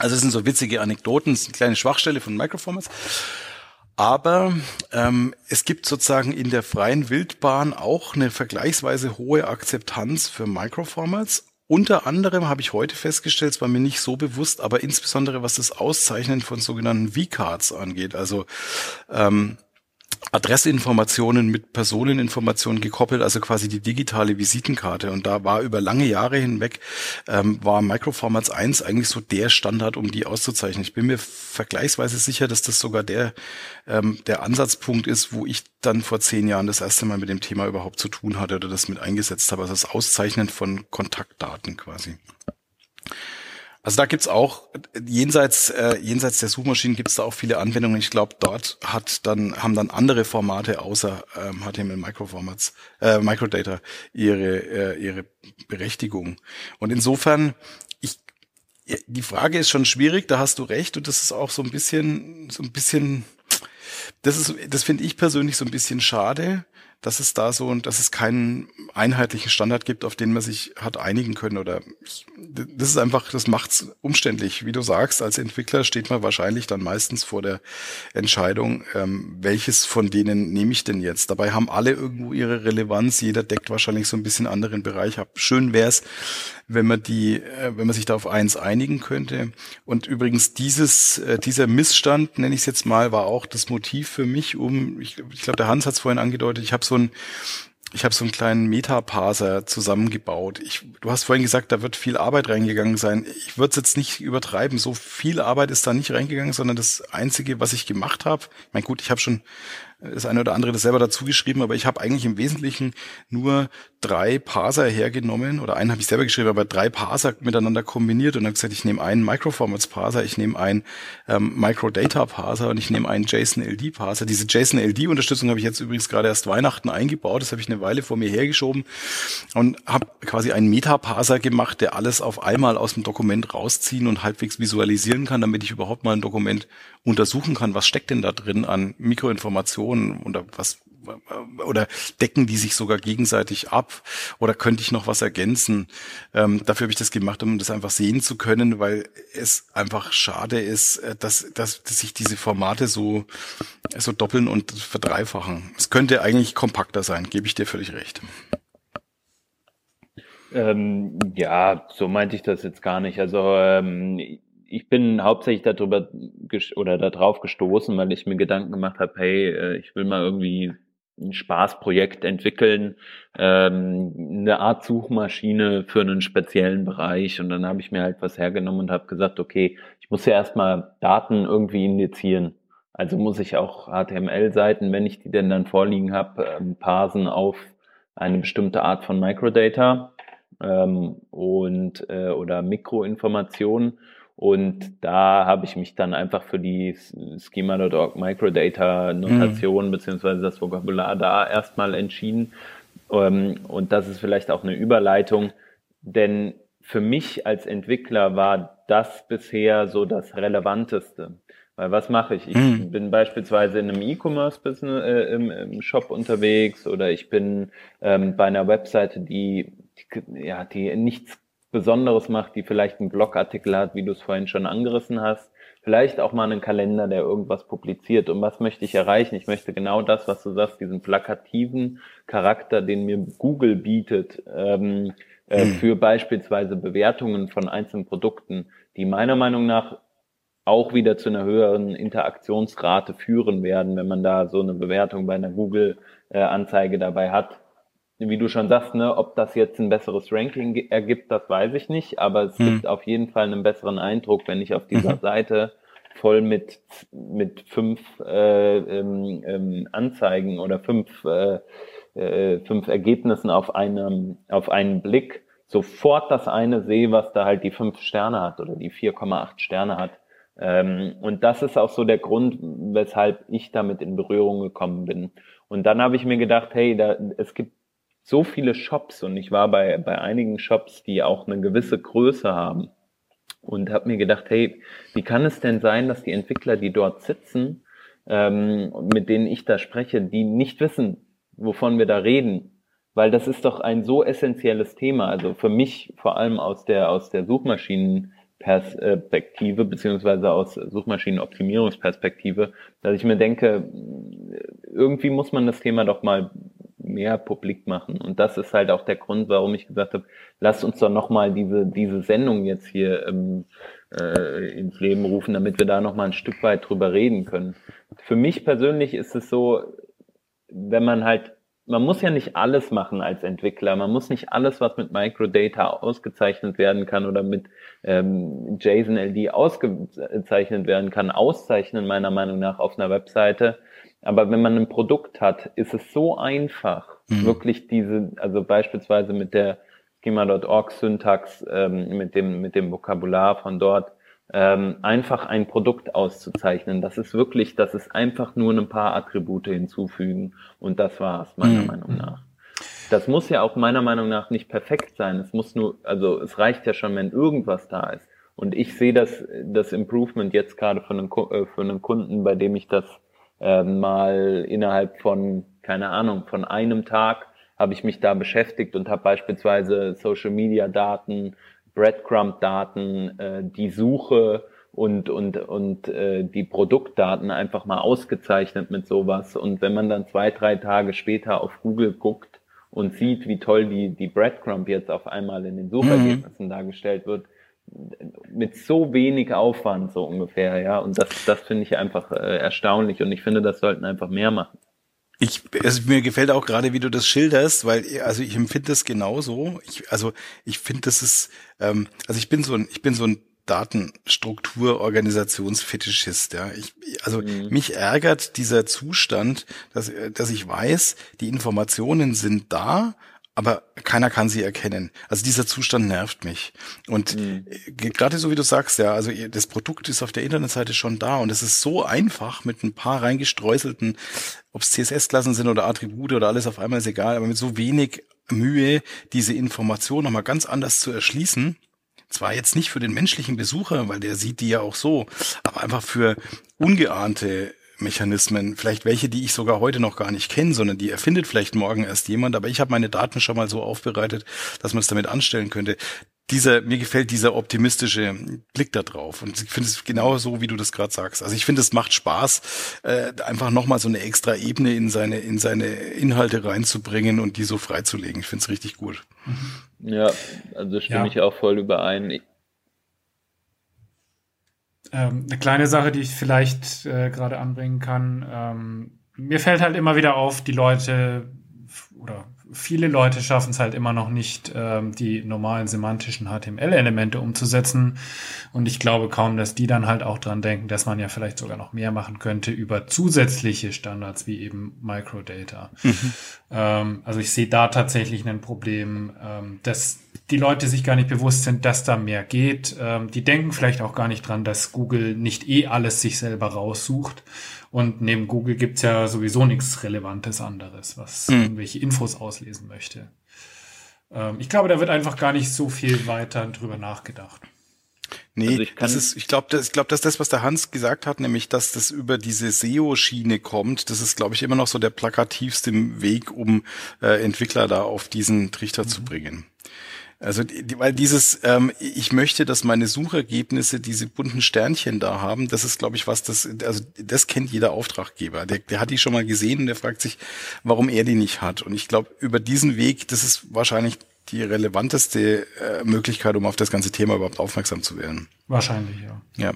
Also es sind so witzige Anekdoten, eine kleine Schwachstelle von Microformats. Aber ähm, es gibt sozusagen in der freien Wildbahn auch eine vergleichsweise hohe Akzeptanz für Microformats. Unter anderem habe ich heute festgestellt, es war mir nicht so bewusst, aber insbesondere was das Auszeichnen von sogenannten V-Cards angeht, also ähm, Adressinformationen mit Personeninformationen gekoppelt, also quasi die digitale Visitenkarte. Und da war über lange Jahre hinweg, ähm, war Microformats 1 eigentlich so der Standard, um die auszuzeichnen. Ich bin mir vergleichsweise sicher, dass das sogar der, ähm, der Ansatzpunkt ist, wo ich dann vor zehn Jahren das erste Mal mit dem Thema überhaupt zu tun hatte oder das mit eingesetzt habe. Also das Auszeichnen von Kontaktdaten quasi. Also da gibt's auch, jenseits, äh, jenseits der Suchmaschinen gibt's da auch viele Anwendungen. Ich glaube, dort hat dann, haben dann andere Formate außer ähm, HTML Microformats, äh, Microdata ihre, äh, ihre Berechtigung. Und insofern, ich, die Frage ist schon schwierig, da hast du recht, und das ist auch so ein bisschen, so ein bisschen, das ist, das finde ich persönlich so ein bisschen schade, dass es da so und dass es keinen einheitlichen Standard gibt, auf den man sich hat einigen können oder das ist einfach, das macht's umständlich. Wie du sagst, als Entwickler steht man wahrscheinlich dann meistens vor der Entscheidung, ähm, welches von denen nehme ich denn jetzt? Dabei haben alle irgendwo ihre Relevanz, jeder deckt wahrscheinlich so ein bisschen anderen Bereich ab. Schön wär's, wenn man die, äh, wenn man sich da auf eins einigen könnte. Und übrigens dieses, äh, dieser Missstand, nenne ich es jetzt mal, war auch das Motiv für mich, um, ich, ich glaube, der Hans hat es vorhin angedeutet, ich habe so ein ich habe so einen kleinen Metaparser zusammengebaut. Ich, du hast vorhin gesagt, da wird viel Arbeit reingegangen sein. Ich würde es jetzt nicht übertreiben. So viel Arbeit ist da nicht reingegangen, sondern das Einzige, was ich gemacht habe, mein gut, ich habe schon das eine oder andere das selber dazu geschrieben, aber ich habe eigentlich im Wesentlichen nur drei Parser hergenommen oder einen habe ich selber geschrieben, aber drei Parser miteinander kombiniert und habe gesagt, ich nehme einen Microformats Parser, ich nehme einen ähm, Microdata Parser und ich nehme einen JSON LD Parser. Diese JSON LD Unterstützung habe ich jetzt übrigens gerade erst Weihnachten eingebaut, das habe ich eine Weile vor mir hergeschoben und habe quasi einen Metaparser gemacht, der alles auf einmal aus dem Dokument rausziehen und halbwegs visualisieren kann, damit ich überhaupt mal ein Dokument untersuchen kann, was steckt denn da drin an Mikroinformationen oder was oder decken die sich sogar gegenseitig ab oder könnte ich noch was ergänzen? Ähm, dafür habe ich das gemacht, um das einfach sehen zu können, weil es einfach schade ist, äh, dass, dass, dass sich diese Formate so, so doppeln und verdreifachen. Es könnte eigentlich kompakter sein, gebe ich dir völlig recht. Ähm, ja, so meinte ich das jetzt gar nicht. Also ähm, ich bin hauptsächlich darüber oder darauf gestoßen, weil ich mir Gedanken gemacht habe, hey, äh, ich will mal irgendwie ein Spaßprojekt entwickeln, ähm, eine Art Suchmaschine für einen speziellen Bereich. Und dann habe ich mir halt was hergenommen und habe gesagt, okay, ich muss ja erstmal Daten irgendwie indizieren. Also muss ich auch HTML-Seiten, wenn ich die denn dann vorliegen habe, ähm, parsen auf eine bestimmte Art von Microdata ähm, und äh, oder Mikroinformationen und da habe ich mich dann einfach für die Schema.org Microdata Notation mhm. beziehungsweise das Vokabular da erstmal entschieden. Ähm, und das ist vielleicht auch eine Überleitung, denn für mich als Entwickler war das bisher so das Relevanteste. Weil was mache ich? Ich mhm. bin beispielsweise in einem E-Commerce-Business äh, im, im, Shop unterwegs oder ich bin ähm, bei einer Webseite, die, die, ja, die nichts Besonderes macht, die vielleicht einen Blogartikel hat, wie du es vorhin schon angerissen hast. Vielleicht auch mal einen Kalender, der irgendwas publiziert. Und was möchte ich erreichen? Ich möchte genau das, was du sagst, diesen plakativen Charakter, den mir Google bietet, ähm, äh, hm. für beispielsweise Bewertungen von einzelnen Produkten, die meiner Meinung nach auch wieder zu einer höheren Interaktionsrate führen werden, wenn man da so eine Bewertung bei einer Google-Anzeige dabei hat wie du schon sagst, ne, ob das jetzt ein besseres Ranking ergibt, das weiß ich nicht, aber es hm. gibt auf jeden Fall einen besseren Eindruck, wenn ich auf dieser mhm. Seite voll mit mit fünf äh, ähm, ähm, Anzeigen oder fünf äh, äh, fünf Ergebnissen auf einem auf einen Blick sofort das eine sehe, was da halt die fünf Sterne hat oder die 4,8 Sterne hat. Ähm, und das ist auch so der Grund, weshalb ich damit in Berührung gekommen bin. Und dann habe ich mir gedacht, hey, da, es gibt so viele Shops und ich war bei, bei einigen Shops, die auch eine gewisse Größe haben und habe mir gedacht, hey, wie kann es denn sein, dass die Entwickler, die dort sitzen, ähm, mit denen ich da spreche, die nicht wissen, wovon wir da reden, weil das ist doch ein so essentielles Thema. Also für mich vor allem aus der aus der Suchmaschinenperspektive beziehungsweise aus Suchmaschinenoptimierungsperspektive, dass ich mir denke, irgendwie muss man das Thema doch mal mehr publik machen. Und das ist halt auch der Grund, warum ich gesagt habe, lasst uns doch nochmal diese, diese Sendung jetzt hier ähm, äh, ins Leben rufen, damit wir da nochmal ein Stück weit drüber reden können. Für mich persönlich ist es so, wenn man halt, man muss ja nicht alles machen als Entwickler, man muss nicht alles, was mit Microdata ausgezeichnet werden kann oder mit ähm, JSON-LD ausgezeichnet werden kann, auszeichnen, meiner Meinung nach, auf einer Webseite aber wenn man ein Produkt hat, ist es so einfach, mhm. wirklich diese, also beispielsweise mit der schema.org Syntax ähm, mit dem mit dem Vokabular von dort ähm, einfach ein Produkt auszuzeichnen. Das ist wirklich, das ist einfach nur ein paar Attribute hinzufügen und das war's meiner mhm. Meinung nach. Das muss ja auch meiner Meinung nach nicht perfekt sein. Es muss nur, also es reicht ja schon, wenn irgendwas da ist. Und ich sehe das, das Improvement jetzt gerade von einem, äh, von einem Kunden, bei dem ich das äh, mal innerhalb von, keine Ahnung, von einem Tag habe ich mich da beschäftigt und habe beispielsweise Social Media Daten, Breadcrumb Daten, äh, die Suche und und und äh, die Produktdaten einfach mal ausgezeichnet mit sowas und wenn man dann zwei drei Tage später auf Google guckt und sieht, wie toll die die Breadcrumb jetzt auf einmal in den Suchergebnissen mhm. dargestellt wird, mit so wenig Aufwand so ungefähr, ja. Und das, das finde ich einfach äh, erstaunlich und ich finde, das sollten einfach mehr machen. Ich, also mir gefällt auch gerade, wie du das schilderst, weil also ich empfinde das genauso. Ich, also ich finde, das ist, ähm, also ich bin so ein, ich bin so ein Datenstruktur Organisationsfetischist, ja. Ich, also mhm. mich ärgert dieser Zustand, dass, dass ich weiß, die Informationen sind da aber keiner kann sie erkennen. Also dieser Zustand nervt mich. Und mhm. gerade so wie du sagst, ja, also das Produkt ist auf der Internetseite schon da und es ist so einfach mit ein paar reingestreuselten, ob es CSS-Klassen sind oder Attribute oder alles auf einmal ist egal, aber mit so wenig Mühe diese Information nochmal ganz anders zu erschließen. Zwar jetzt nicht für den menschlichen Besucher, weil der sieht die ja auch so, aber einfach für ungeahnte Mechanismen, vielleicht welche, die ich sogar heute noch gar nicht kenne, sondern die erfindet vielleicht morgen erst jemand, aber ich habe meine Daten schon mal so aufbereitet, dass man es damit anstellen könnte. Dieser, mir gefällt dieser optimistische Blick da drauf. Und ich finde es genau so, wie du das gerade sagst. Also ich finde, es macht Spaß, äh, einfach nochmal so eine extra Ebene in seine, in seine Inhalte reinzubringen und die so freizulegen. Ich finde es richtig gut. Ja, also stimme ja. ich auch voll überein. Ich ähm, eine kleine Sache, die ich vielleicht äh, gerade anbringen kann. Ähm, mir fällt halt immer wieder auf, die Leute oder viele Leute schaffen es halt immer noch nicht, ähm, die normalen semantischen HTML-Elemente umzusetzen. Und ich glaube kaum, dass die dann halt auch dran denken, dass man ja vielleicht sogar noch mehr machen könnte über zusätzliche Standards wie eben Microdata. Mhm. Ähm, also ich sehe da tatsächlich ein Problem, ähm, dass die Leute sich gar nicht bewusst sind, dass da mehr geht. Ähm, die denken vielleicht auch gar nicht dran, dass Google nicht eh alles sich selber raussucht und neben Google gibt's ja sowieso nichts Relevantes anderes, was mhm. irgendwelche Infos auslesen möchte. Ähm, ich glaube, da wird einfach gar nicht so viel weiter drüber nachgedacht. Nee, also ich, das ist, ich glaube, das, ich glaube, dass das, was der Hans gesagt hat, nämlich, dass das über diese SEO-Schiene kommt, das ist, glaube ich, immer noch so der plakativste Weg, um äh, Entwickler da auf diesen Trichter mhm. zu bringen. Also, weil dieses, ähm, ich möchte, dass meine Suchergebnisse diese bunten Sternchen da haben, das ist, glaube ich, was das, also das kennt jeder Auftraggeber. Der, der hat die schon mal gesehen und der fragt sich, warum er die nicht hat. Und ich glaube, über diesen Weg, das ist wahrscheinlich die relevanteste äh, Möglichkeit, um auf das ganze Thema überhaupt aufmerksam zu werden. Wahrscheinlich, ja. Ja.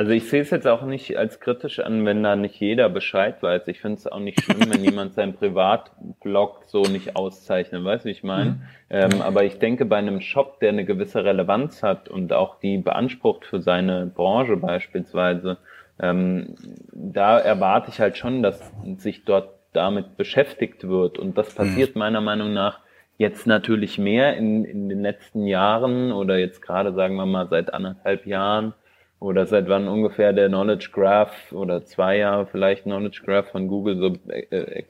Also ich sehe es jetzt auch nicht als kritisch an, wenn da nicht jeder Bescheid weiß. Ich finde es auch nicht schlimm, wenn jemand seinen Privatblog so nicht auszeichnet, weißt du, wie ich meine? Mhm. Ähm, aber ich denke, bei einem Shop, der eine gewisse Relevanz hat und auch die beansprucht für seine Branche beispielsweise, ähm, da erwarte ich halt schon, dass sich dort damit beschäftigt wird. Und das passiert mhm. meiner Meinung nach jetzt natürlich mehr in, in den letzten Jahren oder jetzt gerade, sagen wir mal, seit anderthalb Jahren oder seit wann ungefähr der Knowledge Graph oder zwei Jahre vielleicht Knowledge Graph von Google so äh,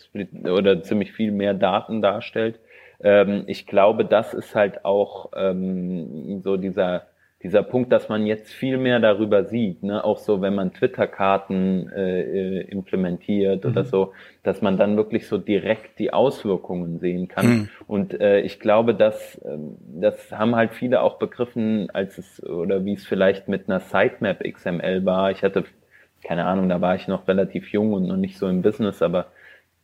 oder ziemlich viel mehr Daten darstellt. Ähm, ich glaube, das ist halt auch ähm, so dieser dieser Punkt, dass man jetzt viel mehr darüber sieht, ne? auch so, wenn man Twitter-Karten äh, äh, implementiert mhm. oder so, dass man dann wirklich so direkt die Auswirkungen sehen kann. Mhm. Und äh, ich glaube, dass äh, das haben halt viele auch begriffen, als es oder wie es vielleicht mit einer Sitemap XML war. Ich hatte keine Ahnung, da war ich noch relativ jung und noch nicht so im Business, aber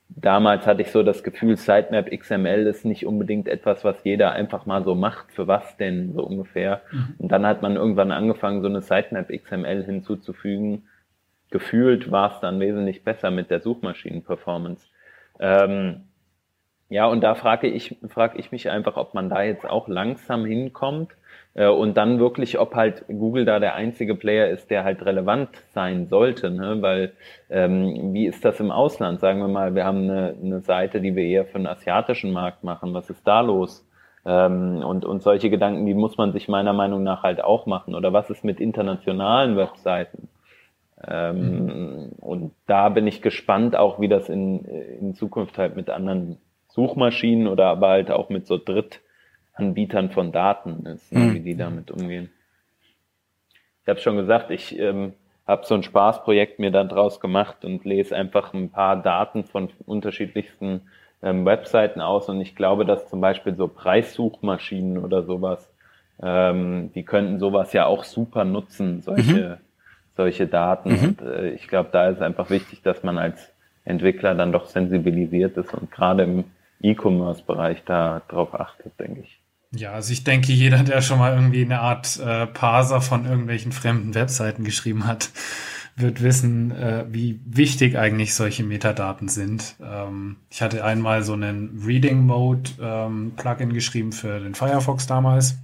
damals hatte ich so das Gefühl, Sitemap XML ist nicht unbedingt etwas, was jeder einfach mal so macht. Für was denn so ungefähr? Mhm. Und dann hat man irgendwann angefangen, so eine Sitemap XML hinzuzufügen. Gefühlt war es dann wesentlich besser mit der Suchmaschinenperformance. Ähm, ja, und da frage ich, frage ich mich einfach, ob man da jetzt auch langsam hinkommt und dann wirklich, ob halt Google da der einzige Player ist, der halt relevant sein sollte, ne? weil ähm, wie ist das im Ausland? Sagen wir mal, wir haben eine, eine Seite, die wir eher für den asiatischen Markt machen. Was ist da los? Ähm, und, und solche Gedanken, die muss man sich meiner Meinung nach halt auch machen. Oder was ist mit internationalen Webseiten? Ähm, mhm. Und da bin ich gespannt auch, wie das in, in Zukunft halt mit anderen Suchmaschinen oder aber halt auch mit so Drittanbietern von Daten ist, ne, mhm. wie die damit umgehen. Ich habe schon gesagt, ich ähm, habe so ein Spaßprojekt mir dann draus gemacht und lese einfach ein paar Daten von unterschiedlichsten ähm, Webseiten aus und ich glaube, dass zum Beispiel so Preissuchmaschinen oder sowas, ähm, die könnten sowas ja auch super nutzen, solche, mhm. solche Daten. Mhm. Und äh, ich glaube, da ist einfach wichtig, dass man als Entwickler dann doch sensibilisiert ist und gerade im E-Commerce-Bereich da drauf achtet, denke ich. Ja, also ich denke, jeder, der schon mal irgendwie eine Art äh, Parser von irgendwelchen fremden Webseiten geschrieben hat, wird wissen, äh, wie wichtig eigentlich solche Metadaten sind. Ähm, ich hatte einmal so einen Reading Mode ähm, Plugin geschrieben für den Firefox damals.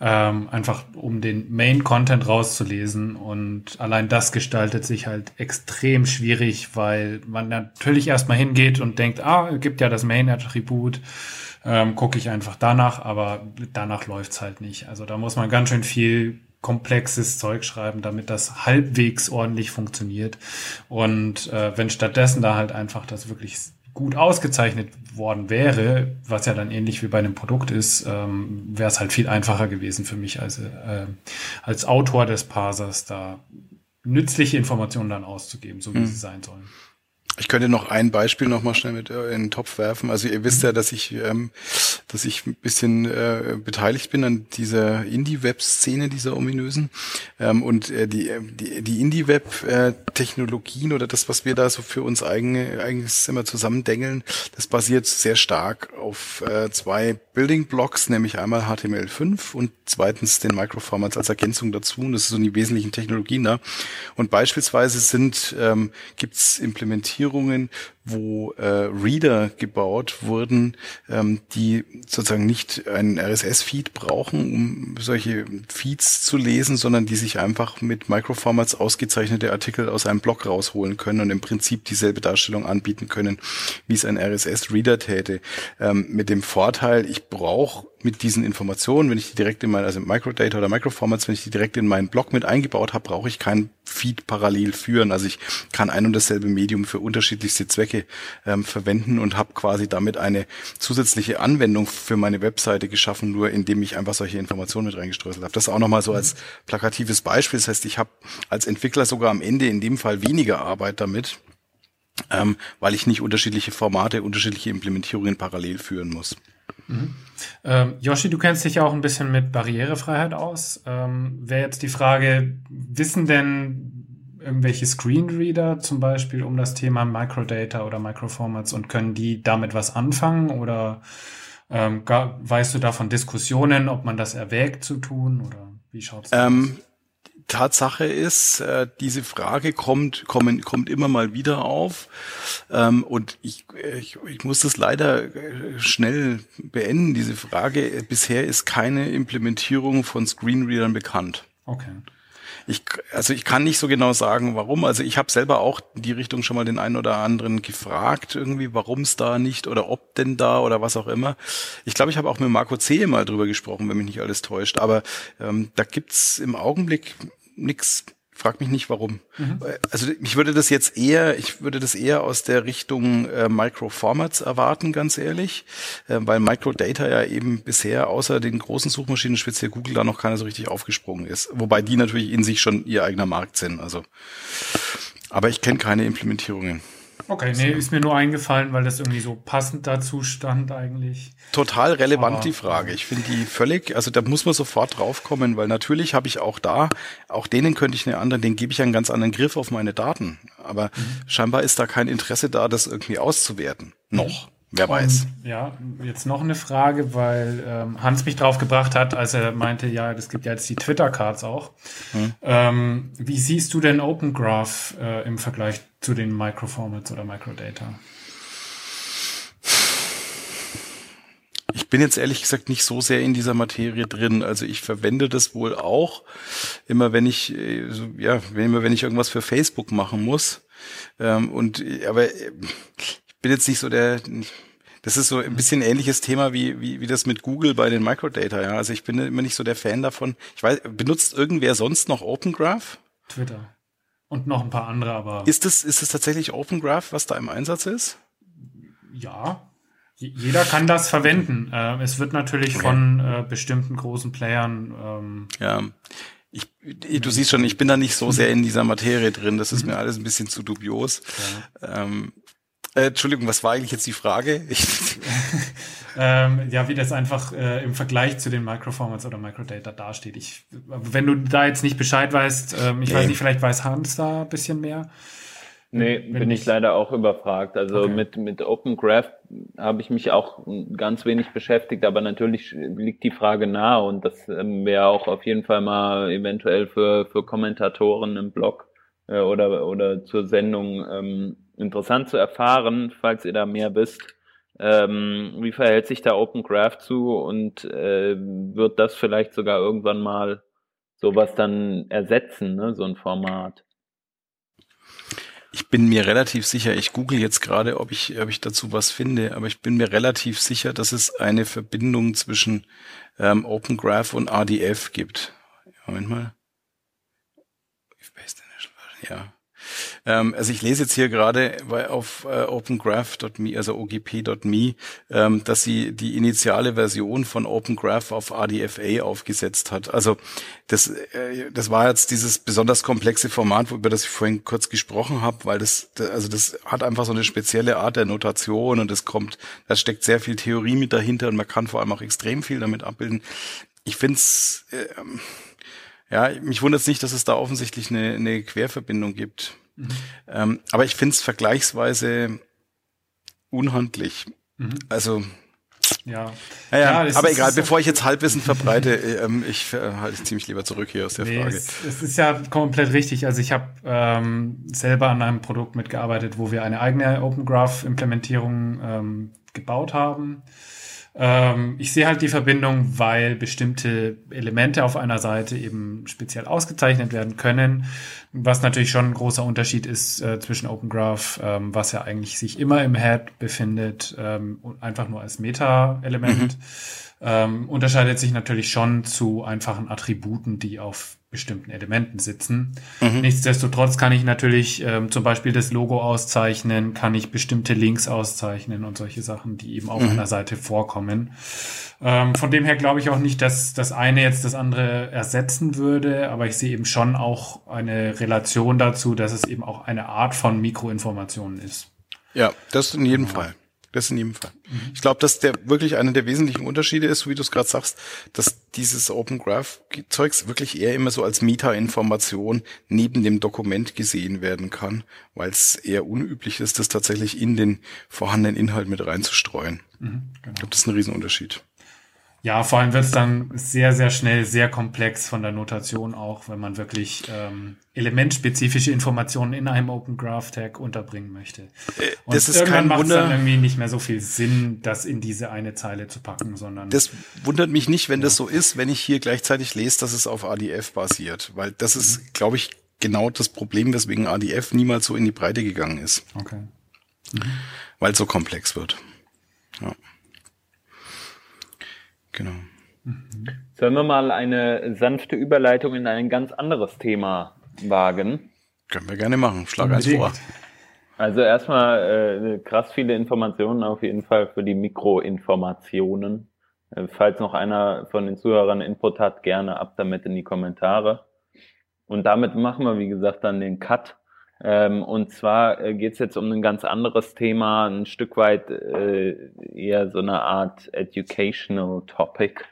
Ähm, einfach um den Main Content rauszulesen und allein das gestaltet sich halt extrem schwierig, weil man natürlich erstmal hingeht und denkt, ah, gibt ja das Main Attribut ähm, gucke ich einfach danach, aber danach läuft's halt nicht. Also da muss man ganz schön viel komplexes Zeug schreiben, damit das halbwegs ordentlich funktioniert. Und äh, wenn stattdessen da halt einfach das wirklich gut ausgezeichnet worden wäre, was ja dann ähnlich wie bei einem Produkt ist, ähm, wäre es halt viel einfacher gewesen für mich als, äh, als Autor des Parsers da nützliche Informationen dann auszugeben, so wie mhm. sie sein sollen. Ich könnte noch ein Beispiel noch mal schnell mit äh, in den Topf werfen. Also ihr wisst ja, dass ich, ähm, dass ich ein bisschen äh, beteiligt bin an dieser Indie-Web-Szene, dieser ominösen. Ähm, und äh, die, die, die Indie-Web-Technologien oder das, was wir da so für uns eigene, eigentlich immer zusammendengeln, das basiert sehr stark auf äh, zwei Building Blocks, nämlich einmal HTML5 und zweitens den Microformats als Ergänzung dazu. Und das sind so die wesentlichen Technologien da. Und beispielsweise sind ähm, gibt's Implementierungen Implementierungen, wo äh, Reader gebaut wurden, ähm, die sozusagen nicht einen RSS-Feed brauchen, um solche Feeds zu lesen, sondern die sich einfach mit Microformats ausgezeichnete Artikel aus einem Blog rausholen können und im Prinzip dieselbe Darstellung anbieten können, wie es ein RSS-Reader täte. Ähm, mit dem Vorteil, ich brauche mit diesen Informationen, wenn ich die direkt in mein, also Microdata oder Microformats, wenn ich die direkt in meinen Blog mit eingebaut habe, brauche ich kein Feed parallel führen. Also ich kann ein und dasselbe Medium für unterschiedlichste Zwecke ähm, verwenden und habe quasi damit eine zusätzliche Anwendung für meine Webseite geschaffen, nur indem ich einfach solche Informationen mit reingeströßelt habe. Das auch nochmal so als plakatives Beispiel. Das heißt, ich habe als Entwickler sogar am Ende in dem Fall weniger Arbeit damit, ähm, weil ich nicht unterschiedliche Formate, unterschiedliche Implementierungen parallel führen muss. Mhm. Ähm, Yoshi, du kennst dich ja auch ein bisschen mit Barrierefreiheit aus. Ähm, Wäre jetzt die Frage, wissen denn irgendwelche Screenreader zum Beispiel um das Thema Microdata oder Microformats und können die damit was anfangen oder ähm, weißt du da von Diskussionen, ob man das erwägt zu tun oder wie schaut's ähm, aus? Tatsache ist, äh, diese Frage kommt, kommen, kommt immer mal wieder auf. Ähm, und ich, ich, ich muss das leider äh, schnell beenden, diese Frage. Bisher ist keine Implementierung von Screenreadern bekannt. Okay. Ich, also ich kann nicht so genau sagen, warum. Also ich habe selber auch in die Richtung schon mal den einen oder anderen gefragt, irgendwie, warum es da nicht oder ob denn da oder was auch immer. Ich glaube, ich habe auch mit Marco C. mal drüber gesprochen, wenn mich nicht alles täuscht. Aber ähm, da gibt's im Augenblick nix. Frag mich nicht warum. Mhm. Also ich würde das jetzt eher, ich würde das eher aus der Richtung äh, Microformats erwarten, ganz ehrlich, äh, weil Microdata ja eben bisher außer den großen Suchmaschinen, speziell Google, da noch keiner so richtig aufgesprungen ist. Wobei die natürlich in sich schon ihr eigener Markt sind. Also, aber ich kenne keine Implementierungen. Okay, nee, ist mir nur eingefallen, weil das irgendwie so passend dazu stand eigentlich. Total relevant Aber, die Frage. Ich finde die völlig, also da muss man sofort draufkommen, weil natürlich habe ich auch da, auch denen könnte ich eine andere, den gebe ich einen ganz anderen Griff auf meine Daten. Aber mhm. scheinbar ist da kein Interesse da, das irgendwie auszuwerten. Noch. Wer weiß. Und, ja, jetzt noch eine Frage, weil ähm, Hans mich drauf gebracht hat, als er meinte, ja, es gibt ja jetzt die Twitter-Cards auch. Hm. Ähm, wie siehst du denn Open Graph äh, im Vergleich zu den Microformats oder Microdata? Ich bin jetzt ehrlich gesagt nicht so sehr in dieser Materie drin. Also ich verwende das wohl auch immer, wenn ich, äh, ja, immer wenn ich irgendwas für Facebook machen muss. Ähm, und aber äh, bin jetzt nicht so der Das ist so ein bisschen ähnliches Thema wie, wie, wie das mit Google bei den Microdata, ja. Also ich bin immer nicht so der Fan davon. Ich weiß, benutzt irgendwer sonst noch Open Graph? Twitter. Und noch ein paar andere, aber. Ist es, ist es tatsächlich Open Graph, was da im Einsatz ist? Ja. Jeder kann das verwenden. Äh, es wird natürlich okay. von äh, bestimmten großen Playern. Ähm, ja. Ich, du siehst schon, ich bin da nicht so sehr in dieser Materie drin. Das ist mir alles ein bisschen zu dubios. Ja. Ähm, äh, Entschuldigung, was war eigentlich jetzt die Frage? ähm, ja, wie das einfach äh, im Vergleich zu den Microformats oder Microdata dasteht. Ich, wenn du da jetzt nicht Bescheid weißt, ähm, ich nee. weiß nicht, vielleicht weiß Hans da ein bisschen mehr. Nee, Wenn bin ich leider auch überfragt. Also okay. mit, mit Open Graph habe ich mich auch ganz wenig beschäftigt, aber natürlich liegt die Frage nahe und das ähm, wäre auch auf jeden Fall mal eventuell für, für Kommentatoren im Blog äh, oder, oder zur Sendung ähm, interessant zu erfahren, falls ihr da mehr wisst. Ähm, wie verhält sich da Open Graph zu und äh, wird das vielleicht sogar irgendwann mal sowas dann ersetzen, ne, so ein Format? Ich bin mir relativ sicher, ich google jetzt gerade, ob ich, ob ich dazu was finde, aber ich bin mir relativ sicher, dass es eine Verbindung zwischen ähm, Open Graph und RDF gibt. Moment mal. Ja. Ähm, also ich lese jetzt hier gerade auf äh, opengraph.me, also ogp.me, ähm, dass sie die initiale Version von OpenGraph auf RDFA aufgesetzt hat. Also das, äh, das war jetzt dieses besonders komplexe Format, über das ich vorhin kurz gesprochen habe, weil das, also das hat einfach so eine spezielle Art der Notation und es kommt, da steckt sehr viel Theorie mit dahinter und man kann vor allem auch extrem viel damit abbilden. Ich finde es, äh, ja, mich wundert es nicht, dass es da offensichtlich eine, eine Querverbindung gibt. Mhm. Ähm, aber ich finde es vergleichsweise unhandlich. Mhm. Also ja. Naja, ja aber egal, ist, bevor ich jetzt Halbwissen verbreite, ähm, ich äh, halte ziemlich lieber zurück hier aus der nee, Frage. Es, es, ist ja komplett richtig. Also ich habe ähm, selber an einem Produkt mitgearbeitet, wo wir eine eigene Open Graph Implementierung ähm, gebaut haben. Ähm, ich sehe halt die Verbindung, weil bestimmte Elemente auf einer Seite eben speziell ausgezeichnet werden können, was natürlich schon ein großer Unterschied ist äh, zwischen Open Graph, ähm, was ja eigentlich sich immer im Head befindet, ähm, einfach nur als Meta-Element. Mhm. Ähm, unterscheidet sich natürlich schon zu einfachen Attributen, die auf bestimmten Elementen sitzen. Mhm. Nichtsdestotrotz kann ich natürlich ähm, zum Beispiel das Logo auszeichnen, kann ich bestimmte Links auszeichnen und solche Sachen, die eben auf mhm. einer Seite vorkommen. Ähm, von dem her glaube ich auch nicht, dass das eine jetzt das andere ersetzen würde, aber ich sehe eben schon auch eine Relation dazu, dass es eben auch eine Art von Mikroinformationen ist. Ja, das in jedem ja. Fall. Das in jedem Fall. Mhm. Ich glaube, dass der wirklich einer der wesentlichen Unterschiede ist, wie du es gerade sagst, dass dieses Open Graph Zeugs wirklich eher immer so als Meta-Information neben dem Dokument gesehen werden kann, weil es eher unüblich ist, das tatsächlich in den vorhandenen Inhalt mit reinzustreuen. Mhm, genau. Ich glaube, das ist ein Riesenunterschied. Ja, vor allem wird es dann sehr, sehr schnell sehr komplex von der Notation auch, wenn man wirklich ähm, elementspezifische Informationen in einem Open Graph Tag unterbringen möchte. Äh, Und das ist kein Wunder. dann irgendwie nicht mehr so viel Sinn, das in diese eine Zeile zu packen, sondern. Das wundert mich nicht, wenn ja. das so ist, wenn ich hier gleichzeitig lese, dass es auf ADF basiert, weil das ist, mhm. glaube ich, genau das Problem, weswegen ADF niemals so in die Breite gegangen ist. Okay. Mhm. Weil es so komplex wird. Ja. Genau. Sollen wir mal eine sanfte Überleitung in ein ganz anderes Thema wagen? Können wir gerne machen. Schlag eins vor. Also erstmal äh, krass viele Informationen auf jeden Fall für die Mikroinformationen. Äh, falls noch einer von den Zuhörern Input hat, gerne ab damit in die Kommentare. Und damit machen wir, wie gesagt, dann den Cut ähm, und zwar äh, geht es jetzt um ein ganz anderes Thema, ein Stück weit äh, eher so eine Art Educational Topic.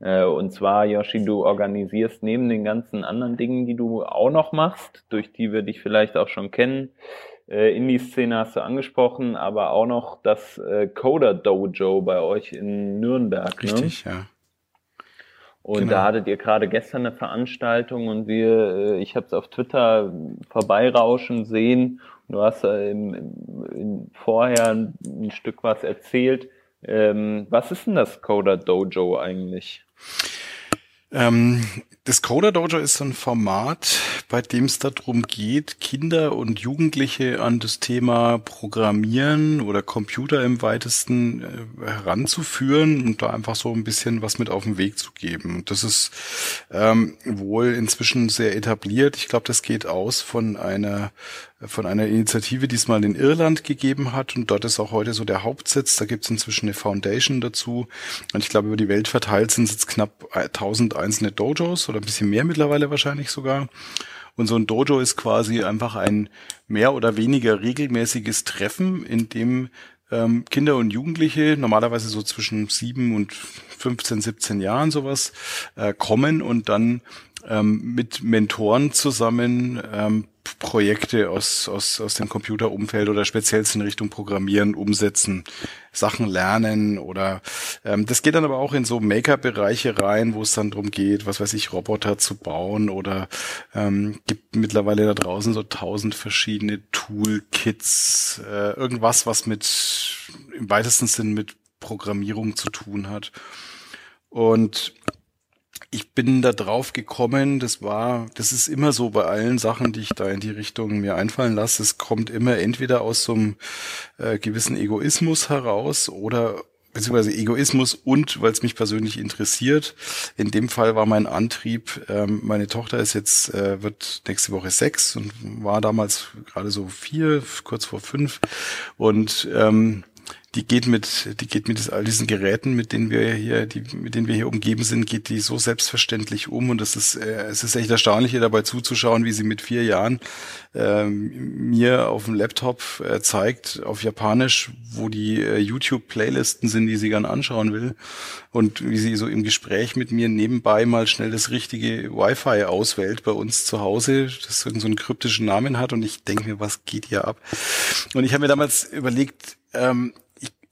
Äh, und zwar, Yoshi, du organisierst neben den ganzen anderen Dingen, die du auch noch machst, durch die wir dich vielleicht auch schon kennen, äh, Indie-Szene hast du angesprochen, aber auch noch das äh, Coder Dojo bei euch in Nürnberg. Ne? Richtig, ne? ja. Und genau. da hattet ihr gerade gestern eine Veranstaltung und wir, äh, ich habe es auf Twitter vorbeirauschen sehen. Du hast im, im, vorher ein, ein, Stück was erzählt. Ähm, was ist denn das Coder Dojo eigentlich? Ähm, das Coder Dojo ist ein Format, bei dem es darum geht, Kinder und Jugendliche an das Thema Programmieren oder Computer im weitesten äh, heranzuführen und da einfach so ein bisschen was mit auf den Weg zu geben. Das ist ähm, wohl inzwischen sehr etabliert. Ich glaube, das geht aus von einer von einer Initiative, die es mal in Irland gegeben hat und dort ist auch heute so der Hauptsitz. Da gibt es inzwischen eine Foundation dazu und ich glaube, über die Welt verteilt sind es jetzt knapp 1000 einzelne Dojos oder ein bisschen mehr mittlerweile wahrscheinlich sogar. Und so ein Dojo ist quasi einfach ein mehr oder weniger regelmäßiges Treffen, in dem ähm, Kinder und Jugendliche, normalerweise so zwischen sieben und 15, 17 Jahren sowas, äh, kommen und dann ähm, mit Mentoren zusammen ähm, Projekte aus, aus, aus dem Computerumfeld oder speziell in Richtung Programmieren umsetzen, Sachen lernen oder ähm, das geht dann aber auch in so Maker-Bereiche rein, wo es dann drum geht, was weiß ich, Roboter zu bauen oder ähm, gibt mittlerweile da draußen so tausend verschiedene Toolkits, äh, irgendwas, was mit im weitesten Sinn mit Programmierung zu tun hat. Und ich bin da drauf gekommen, das war, das ist immer so bei allen Sachen, die ich da in die Richtung mir einfallen lasse. Es kommt immer entweder aus so einem äh, gewissen Egoismus heraus oder beziehungsweise Egoismus und weil es mich persönlich interessiert. In dem Fall war mein Antrieb, ähm, meine Tochter ist jetzt, äh, wird nächste Woche sechs und war damals gerade so vier, kurz vor fünf. Und ähm, die geht mit, die geht mit all diesen Geräten, mit denen wir hier, die, mit denen wir hier umgeben sind, geht die so selbstverständlich um. Und es ist, äh, es ist echt erstaunlich, hier dabei zuzuschauen, wie sie mit vier Jahren äh, mir auf dem Laptop äh, zeigt, auf Japanisch, wo die äh, YouTube-Playlisten sind, die sie gern anschauen will. Und wie sie so im Gespräch mit mir nebenbei mal schnell das richtige Wi-Fi auswählt bei uns zu Hause, das so einen kryptischen Namen hat. Und ich denke mir, was geht hier ab? Und ich habe mir damals überlegt, ähm,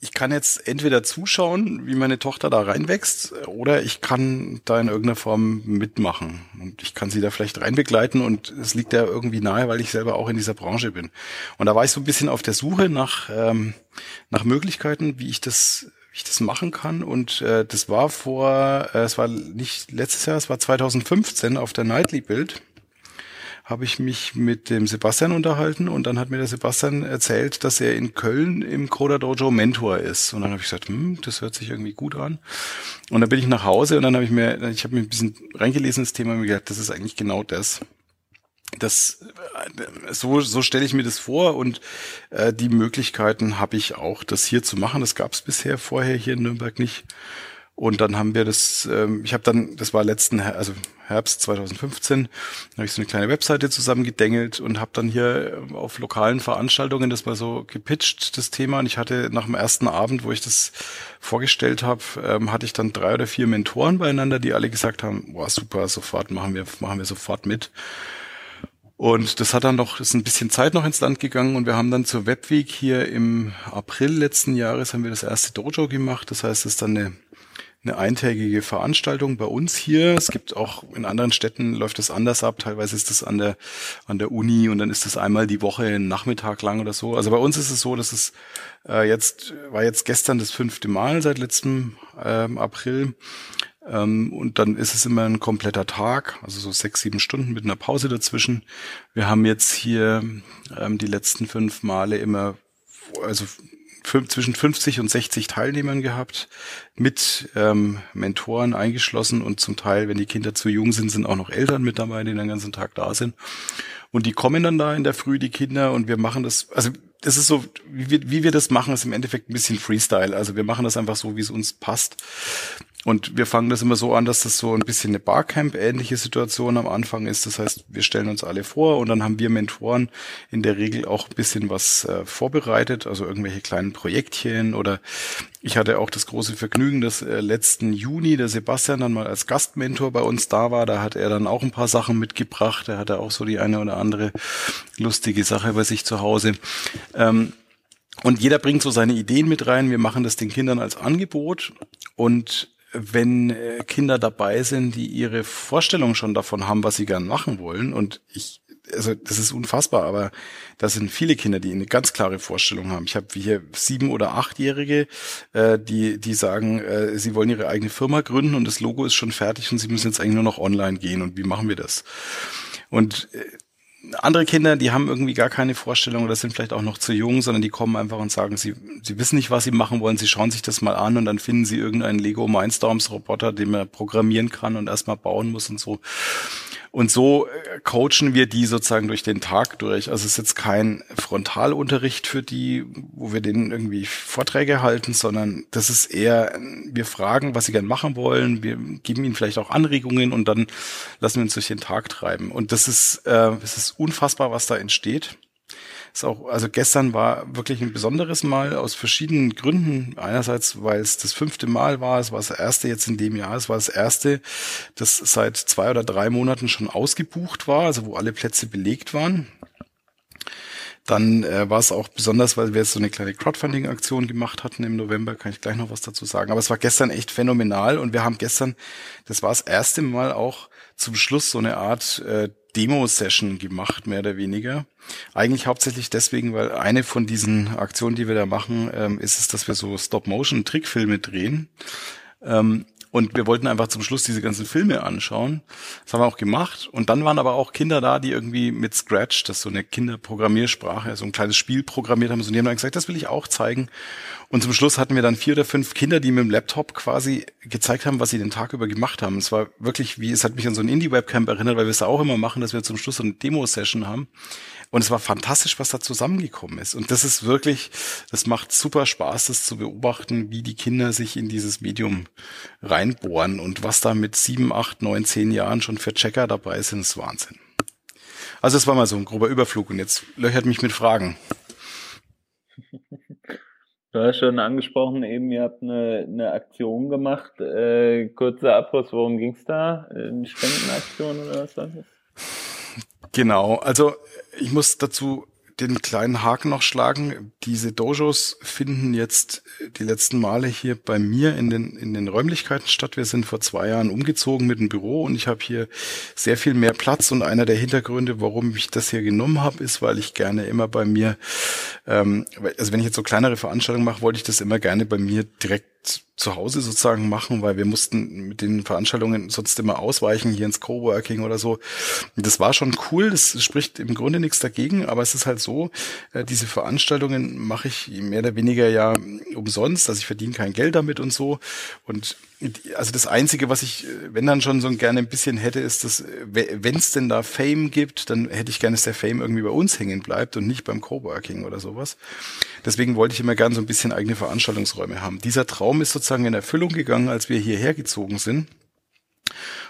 ich kann jetzt entweder zuschauen, wie meine Tochter da reinwächst, oder ich kann da in irgendeiner Form mitmachen. Und ich kann sie da vielleicht reinbegleiten und es liegt ja irgendwie nahe, weil ich selber auch in dieser Branche bin. Und da war ich so ein bisschen auf der Suche nach, ähm, nach Möglichkeiten, wie ich das ich das machen kann. Und äh, das war vor, äh, es war nicht letztes Jahr, es war 2015 auf der Nightly Bild habe ich mich mit dem Sebastian unterhalten und dann hat mir der Sebastian erzählt, dass er in Köln im Coder Dojo Mentor ist. Und dann habe ich gesagt, hm, das hört sich irgendwie gut an. Und dann bin ich nach Hause und dann habe ich mir, ich habe mir ein bisschen reingelesen ins Thema und mir gedacht, das ist eigentlich genau das. Das so so stelle ich mir das vor und äh, die Möglichkeiten habe ich auch, das hier zu machen. Das gab es bisher vorher hier in Nürnberg nicht. Und dann haben wir das, ähm, ich habe dann, das war letzten, also Herbst 2015, habe ich so eine kleine Webseite zusammengedengelt und habe dann hier äh, auf lokalen Veranstaltungen das mal so gepitcht, das Thema. Und ich hatte nach dem ersten Abend, wo ich das vorgestellt habe, ähm, hatte ich dann drei oder vier Mentoren beieinander, die alle gesagt haben, boah, super, sofort machen wir, machen wir sofort mit. Und das hat dann noch, ist ein bisschen Zeit noch ins Land gegangen und wir haben dann zur Webweek hier im April letzten Jahres haben wir das erste Dojo gemacht. Das heißt, es ist dann eine eine eintägige Veranstaltung bei uns hier. Es gibt auch in anderen Städten läuft das anders ab. Teilweise ist das an der an der Uni und dann ist das einmal die Woche einen Nachmittag lang oder so. Also bei uns ist es so, dass es äh, jetzt war jetzt gestern das fünfte Mal seit letztem ähm, April. Ähm, und dann ist es immer ein kompletter Tag, also so sechs, sieben Stunden mit einer Pause dazwischen. Wir haben jetzt hier ähm, die letzten fünf Male immer also zwischen 50 und 60 Teilnehmern gehabt, mit ähm, Mentoren eingeschlossen und zum Teil, wenn die Kinder zu jung sind, sind auch noch Eltern mit dabei, die den ganzen Tag da sind. Und die kommen dann da in der Früh, die Kinder, und wir machen das, also das ist so, wie wir, wie wir das machen, ist im Endeffekt ein bisschen Freestyle. Also wir machen das einfach so, wie es uns passt. Und wir fangen das immer so an, dass das so ein bisschen eine Barcamp-ähnliche Situation am Anfang ist. Das heißt, wir stellen uns alle vor und dann haben wir Mentoren in der Regel auch ein bisschen was äh, vorbereitet, also irgendwelche kleinen Projektchen oder ich hatte auch das große Vergnügen, dass äh, letzten Juni der Sebastian dann mal als Gastmentor bei uns da war. Da hat er dann auch ein paar Sachen mitgebracht. Er hatte auch so die eine oder andere lustige Sache bei sich zu Hause. Ähm, und jeder bringt so seine Ideen mit rein. Wir machen das den Kindern als Angebot und wenn äh, Kinder dabei sind, die ihre Vorstellung schon davon haben, was sie gern machen wollen. Und ich also das ist unfassbar, aber das sind viele Kinder, die eine ganz klare Vorstellung haben. Ich habe hier sieben oder achtjährige, äh, die die sagen, äh, sie wollen ihre eigene Firma gründen und das Logo ist schon fertig und sie müssen jetzt eigentlich nur noch online gehen. Und wie machen wir das? Und äh, andere Kinder, die haben irgendwie gar keine Vorstellung oder sind vielleicht auch noch zu jung, sondern die kommen einfach und sagen, sie, sie wissen nicht, was sie machen wollen, sie schauen sich das mal an und dann finden sie irgendeinen Lego Mindstorms Roboter, den man programmieren kann und erstmal bauen muss und so. Und so äh, coachen wir die sozusagen durch den Tag durch. Also es ist jetzt kein Frontalunterricht für die, wo wir denen irgendwie Vorträge halten, sondern das ist eher, wir fragen, was sie gern machen wollen, wir geben ihnen vielleicht auch Anregungen und dann lassen wir uns durch den Tag treiben. Und das ist, äh, es ist unfassbar, was da entsteht. Ist auch, also gestern war wirklich ein besonderes Mal aus verschiedenen Gründen. Einerseits, weil es das fünfte Mal war, es war das erste jetzt in dem Jahr, es war das erste, das seit zwei oder drei Monaten schon ausgebucht war, also wo alle Plätze belegt waren. Dann äh, war es auch besonders, weil wir jetzt so eine kleine Crowdfunding-Aktion gemacht hatten im November, kann ich gleich noch was dazu sagen. Aber es war gestern echt phänomenal und wir haben gestern, das war das erste Mal auch zum Schluss so eine Art äh, Demo-Session gemacht, mehr oder weniger. Eigentlich hauptsächlich deswegen, weil eine von diesen Aktionen, die wir da machen, ähm, ist es, dass wir so Stop-Motion-Trickfilme drehen. Ähm, und wir wollten einfach zum Schluss diese ganzen Filme anschauen. Das haben wir auch gemacht. Und dann waren aber auch Kinder da, die irgendwie mit Scratch, das ist so eine Kinderprogrammiersprache, so ein kleines Spiel programmiert haben. Und die haben dann gesagt, das will ich auch zeigen. Und zum Schluss hatten wir dann vier oder fünf Kinder, die mit dem Laptop quasi gezeigt haben, was sie den Tag über gemacht haben. Es war wirklich wie, es hat mich an so ein Indie-Webcamp erinnert, weil wir es auch immer machen, dass wir zum Schluss so eine Demo-Session haben. Und es war fantastisch, was da zusammengekommen ist. Und das ist wirklich, das macht super Spaß, das zu beobachten, wie die Kinder sich in dieses Medium reinbohren und was da mit sieben, acht, neun, zehn Jahren schon für Checker dabei sind, ist Wahnsinn. Also es war mal so ein grober Überflug und jetzt löchert mich mit Fragen. Du hast schon angesprochen, eben ihr habt eine, eine Aktion gemacht. Äh, kurzer Abriss, worum ging's da? Eine Spendenaktion oder was war das? Genau, also ich muss dazu den kleinen Haken noch schlagen. Diese Dojos finden jetzt die letzten Male hier bei mir in den, in den Räumlichkeiten statt. Wir sind vor zwei Jahren umgezogen mit dem Büro und ich habe hier sehr viel mehr Platz. Und einer der Hintergründe, warum ich das hier genommen habe, ist, weil ich gerne immer bei mir, ähm, also wenn ich jetzt so kleinere Veranstaltungen mache, wollte ich das immer gerne bei mir direkt zu Hause sozusagen machen, weil wir mussten mit den Veranstaltungen sonst immer ausweichen, hier ins Coworking oder so. Das war schon cool, das spricht im Grunde nichts dagegen, aber es ist halt so, äh, diese Veranstaltungen mache ich mehr oder weniger ja umsonst, also ich verdiene kein Geld damit und so. Und also das Einzige, was ich, wenn dann schon so gerne ein bisschen hätte, ist, dass wenn es denn da Fame gibt, dann hätte ich gerne, dass der Fame irgendwie bei uns hängen bleibt und nicht beim Coworking oder sowas. Deswegen wollte ich immer gerne so ein bisschen eigene Veranstaltungsräume haben. Dieser Traum ist sozusagen in Erfüllung gegangen, als wir hierher gezogen sind.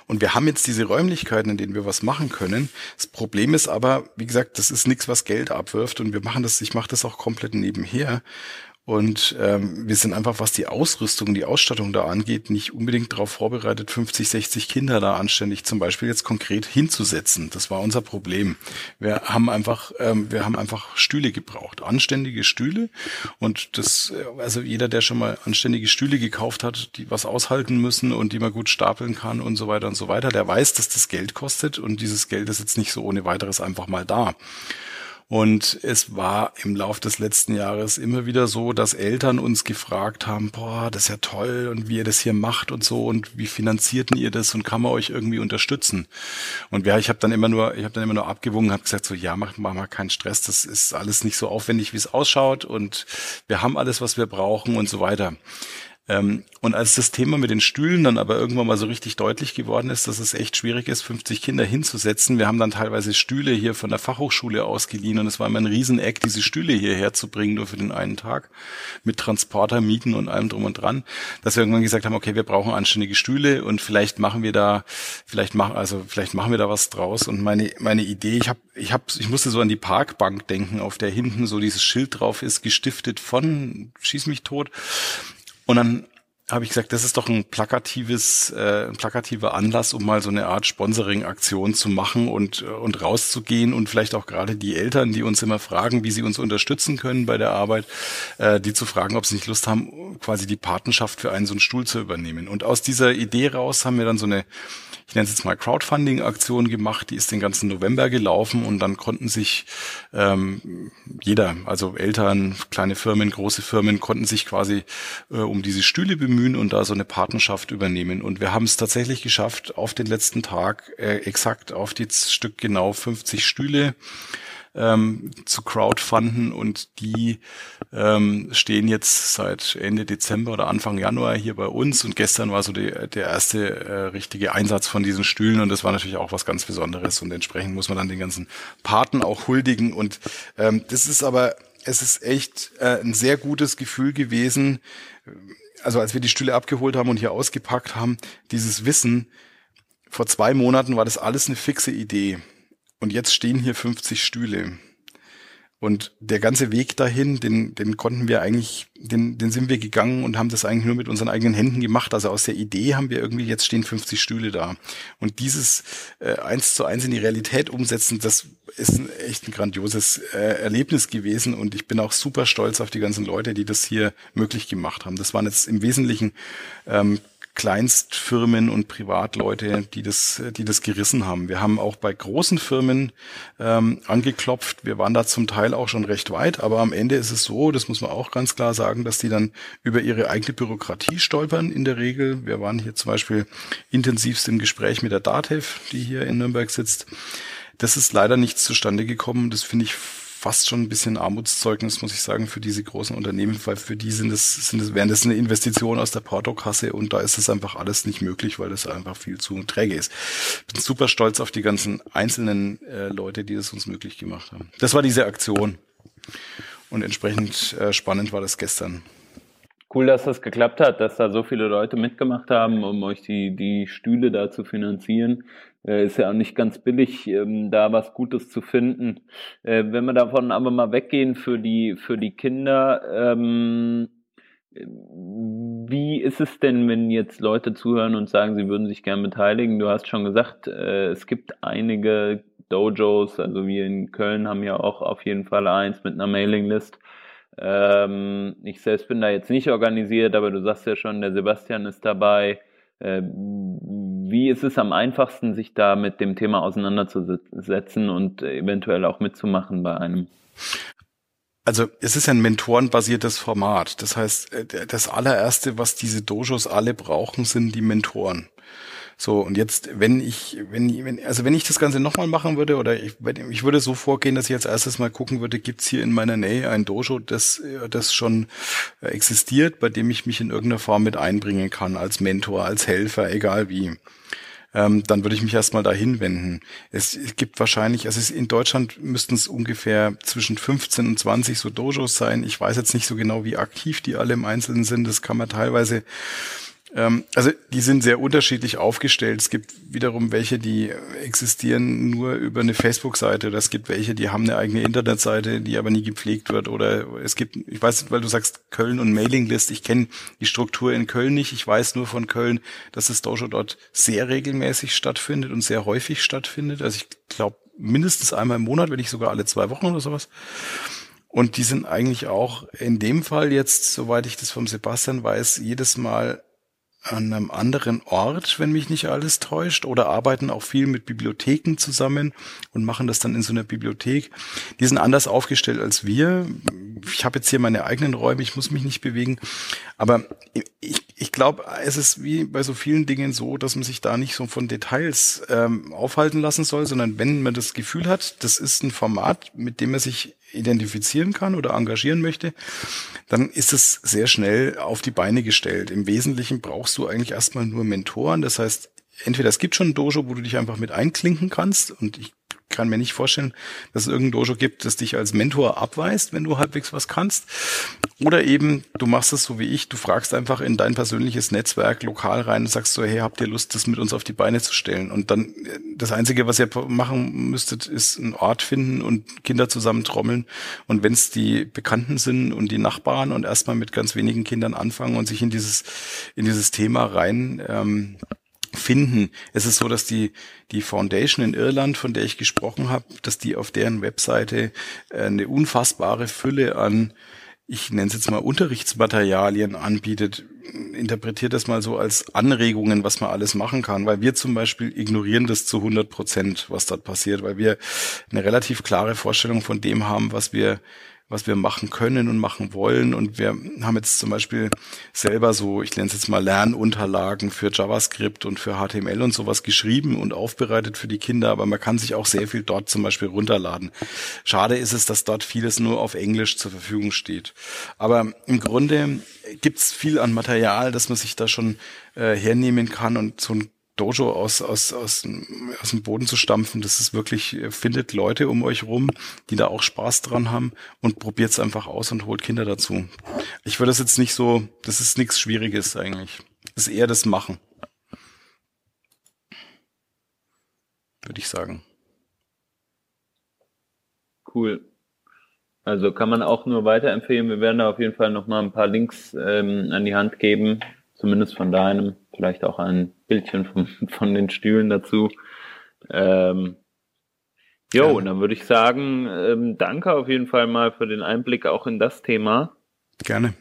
Und wir haben jetzt diese Räumlichkeiten, in denen wir was machen können. Das Problem ist aber, wie gesagt, das ist nichts, was Geld abwirft und wir machen das, ich mache das auch komplett nebenher. Und ähm, wir sind einfach, was die Ausrüstung, die Ausstattung da angeht, nicht unbedingt darauf vorbereitet, 50, 60 Kinder da anständig zum Beispiel jetzt konkret hinzusetzen. Das war unser Problem. Wir haben einfach, ähm, wir haben einfach Stühle gebraucht, anständige Stühle. Und das, äh, also jeder, der schon mal anständige Stühle gekauft hat, die was aushalten müssen und die man gut stapeln kann und so weiter und so weiter, der weiß, dass das Geld kostet und dieses Geld ist jetzt nicht so ohne weiteres einfach mal da. Und es war im Lauf des letzten Jahres immer wieder so, dass Eltern uns gefragt haben, boah, das ist ja toll und wie ihr das hier macht und so und wie finanzierten ihr das und kann man euch irgendwie unterstützen? Und ja, ich habe dann immer nur, ich habe dann immer nur abgewogen, habe gesagt so, ja, mach, mach mal keinen Stress, das ist alles nicht so aufwendig, wie es ausschaut und wir haben alles, was wir brauchen und so weiter. Ähm, und als das Thema mit den Stühlen dann aber irgendwann mal so richtig deutlich geworden ist, dass es echt schwierig ist, 50 Kinder hinzusetzen, wir haben dann teilweise Stühle hier von der Fachhochschule ausgeliehen und es war immer ein Rieseneck, diese Stühle hierher zu bringen, nur für den einen Tag, mit Transporter, Mieten und allem drum und dran, dass wir irgendwann gesagt haben, okay, wir brauchen anständige Stühle und vielleicht machen wir da, vielleicht machen, also vielleicht machen wir da was draus. Und meine, meine Idee, ich habe, ich habe, ich musste so an die Parkbank denken, auf der hinten so dieses Schild drauf ist, gestiftet von Schieß mich tot. Und dann habe ich gesagt, das ist doch ein plakatives, äh, ein plakativer Anlass, um mal so eine Art Sponsoring-Aktion zu machen und, äh, und rauszugehen und vielleicht auch gerade die Eltern, die uns immer fragen, wie sie uns unterstützen können bei der Arbeit, äh, die zu fragen, ob sie nicht Lust haben, quasi die Patenschaft für einen so einen Stuhl zu übernehmen. Und aus dieser Idee raus haben wir dann so eine ich nenne es jetzt mal Crowdfunding-Aktion gemacht, die ist den ganzen November gelaufen und dann konnten sich ähm, jeder, also Eltern, kleine Firmen, große Firmen, konnten sich quasi äh, um diese Stühle bemühen und da so eine Partnerschaft übernehmen. Und wir haben es tatsächlich geschafft, auf den letzten Tag äh, exakt auf die Stück genau 50 Stühle ähm, zu crowdfunden und die ähm, stehen jetzt seit Ende Dezember oder Anfang Januar hier bei uns. Und gestern war so die, der erste äh, richtige Einsatz von diesen Stühlen. Und das war natürlich auch was ganz Besonderes. Und entsprechend muss man dann den ganzen Paten auch huldigen. Und ähm, das ist aber es ist echt äh, ein sehr gutes Gefühl gewesen, also als wir die Stühle abgeholt haben und hier ausgepackt haben, dieses Wissen, vor zwei Monaten war das alles eine fixe Idee. Und jetzt stehen hier 50 Stühle. Und der ganze Weg dahin, den, den konnten wir eigentlich, den, den sind wir gegangen und haben das eigentlich nur mit unseren eigenen Händen gemacht. Also aus der Idee haben wir irgendwie, jetzt stehen 50 Stühle da. Und dieses äh, eins zu eins in die Realität umsetzen, das ist ein, echt ein grandioses äh, Erlebnis gewesen. Und ich bin auch super stolz auf die ganzen Leute, die das hier möglich gemacht haben. Das waren jetzt im Wesentlichen ähm, Kleinstfirmen und Privatleute, die das, die das gerissen haben. Wir haben auch bei großen Firmen ähm, angeklopft. Wir waren da zum Teil auch schon recht weit, aber am Ende ist es so, das muss man auch ganz klar sagen, dass die dann über ihre eigene Bürokratie stolpern in der Regel. Wir waren hier zum Beispiel intensivst im Gespräch mit der DATEV, die hier in Nürnberg sitzt. Das ist leider nichts zustande gekommen. Das finde ich fast schon ein bisschen Armutszeugnis, muss ich sagen, für diese großen Unternehmen, weil für die sind es, sind es, wären das eine Investition aus der Portokasse und da ist es einfach alles nicht möglich, weil das einfach viel zu träge ist. Bin super stolz auf die ganzen einzelnen äh, Leute, die das uns möglich gemacht haben. Das war diese Aktion. Und entsprechend äh, spannend war das gestern. Cool, dass das geklappt hat, dass da so viele Leute mitgemacht haben, um euch die, die Stühle da zu finanzieren. Äh, ist ja auch nicht ganz billig, ähm, da was Gutes zu finden. Äh, wenn wir davon aber mal weggehen für die, für die Kinder, ähm, wie ist es denn, wenn jetzt Leute zuhören und sagen, sie würden sich gern beteiligen? Du hast schon gesagt, äh, es gibt einige Dojos, also wir in Köln haben ja auch auf jeden Fall eins mit einer Mailinglist. Ähm, ich selbst bin da jetzt nicht organisiert, aber du sagst ja schon, der Sebastian ist dabei. Wie ist es am einfachsten, sich da mit dem Thema auseinanderzusetzen und eventuell auch mitzumachen bei einem? Also es ist ein mentorenbasiertes Format. Das heißt, äh, das allererste, was diese Dojos alle brauchen, sind die Mentoren. So, und jetzt, wenn ich, wenn, wenn also wenn ich das Ganze nochmal machen würde, oder ich, ich würde so vorgehen, dass ich als erstes mal gucken würde, gibt's hier in meiner Nähe ein Dojo, das, das schon existiert, bei dem ich mich in irgendeiner Form mit einbringen kann, als Mentor, als Helfer, egal wie. Ähm, dann würde ich mich erstmal dahin wenden. Es, gibt wahrscheinlich, also es, in Deutschland müssten es ungefähr zwischen 15 und 20 so Dojos sein. Ich weiß jetzt nicht so genau, wie aktiv die alle im Einzelnen sind. Das kann man teilweise also die sind sehr unterschiedlich aufgestellt. Es gibt wiederum welche, die existieren nur über eine Facebook-Seite oder es gibt welche, die haben eine eigene Internetseite, die aber nie gepflegt wird. Oder es gibt, ich weiß, weil du sagst Köln und Mailinglist, ich kenne die Struktur in Köln nicht. Ich weiß nur von Köln, dass das Dojo dort sehr regelmäßig stattfindet und sehr häufig stattfindet. Also ich glaube mindestens einmal im Monat, wenn nicht sogar alle zwei Wochen oder sowas. Und die sind eigentlich auch in dem Fall jetzt, soweit ich das vom Sebastian weiß, jedes Mal an einem anderen Ort, wenn mich nicht alles täuscht, oder arbeiten auch viel mit Bibliotheken zusammen und machen das dann in so einer Bibliothek. Die sind anders aufgestellt als wir. Ich habe jetzt hier meine eigenen Räume, ich muss mich nicht bewegen. Aber ich, ich glaube, es ist wie bei so vielen Dingen so, dass man sich da nicht so von Details ähm, aufhalten lassen soll, sondern wenn man das Gefühl hat, das ist ein Format, mit dem man sich identifizieren kann oder engagieren möchte, dann ist es sehr schnell auf die Beine gestellt. Im Wesentlichen brauchst du eigentlich erstmal nur Mentoren. Das heißt, entweder es gibt schon ein Dojo, wo du dich einfach mit einklinken kannst und ich kann mir nicht vorstellen, dass es irgendein Dojo gibt, das dich als Mentor abweist, wenn du halbwegs was kannst. Oder eben, du machst es so wie ich, du fragst einfach in dein persönliches Netzwerk lokal rein und sagst so, hey, habt ihr Lust, das mit uns auf die Beine zu stellen? Und dann, das Einzige, was ihr machen müsstet, ist einen Ort finden und Kinder zusammen trommeln. Und wenn es die Bekannten sind und die Nachbarn und erstmal mit ganz wenigen Kindern anfangen und sich in dieses, in dieses Thema rein, ähm, finden. Es ist so, dass die, die Foundation in Irland, von der ich gesprochen habe, dass die auf deren Webseite äh, eine unfassbare Fülle an ich nenne es jetzt mal Unterrichtsmaterialien anbietet, interpretiert das mal so als Anregungen, was man alles machen kann, weil wir zum Beispiel ignorieren das zu 100 Prozent, was dort passiert, weil wir eine relativ klare Vorstellung von dem haben, was wir was wir machen können und machen wollen. Und wir haben jetzt zum Beispiel selber so, ich nenne es jetzt mal Lernunterlagen für JavaScript und für HTML und sowas geschrieben und aufbereitet für die Kinder, aber man kann sich auch sehr viel dort zum Beispiel runterladen. Schade ist es, dass dort vieles nur auf Englisch zur Verfügung steht. Aber im Grunde gibt's viel an Material, das man sich da schon äh, hernehmen kann und so ein Dojo aus, aus, aus, aus dem Boden zu stampfen, das ist wirklich, findet Leute um euch rum, die da auch Spaß dran haben und probiert es einfach aus und holt Kinder dazu. Ich würde das jetzt nicht so, das ist nichts Schwieriges eigentlich. Das ist eher das Machen. Würde ich sagen. Cool. Also kann man auch nur weiterempfehlen. Wir werden da auf jeden Fall nochmal ein paar Links ähm, an die Hand geben, zumindest von deinem, vielleicht auch ein Bildchen von, von den Stühlen dazu. Ähm, jo, und dann würde ich sagen, ähm, danke auf jeden Fall mal für den Einblick auch in das Thema. Gerne.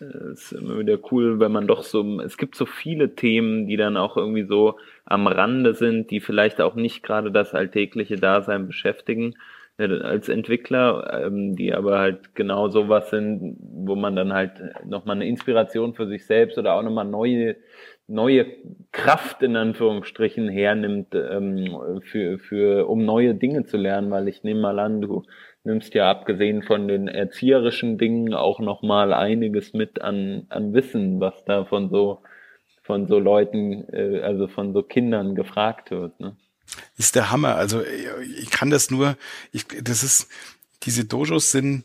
Es ist immer wieder cool, wenn man doch so, es gibt so viele Themen, die dann auch irgendwie so am Rande sind, die vielleicht auch nicht gerade das alltägliche Dasein beschäftigen als Entwickler, ähm, die aber halt genau sowas sind, wo man dann halt nochmal eine Inspiration für sich selbst oder auch nochmal neue, neue Kraft in Anführungsstrichen hernimmt, ähm, für, für, um neue Dinge zu lernen, weil ich nehme mal an, du nimmst ja abgesehen von den erzieherischen Dingen auch nochmal einiges mit an, an Wissen, was da von so, von so Leuten, äh, also von so Kindern gefragt wird, ne? ist der Hammer. Also ich kann das nur, ich, das ist, diese Dojos sind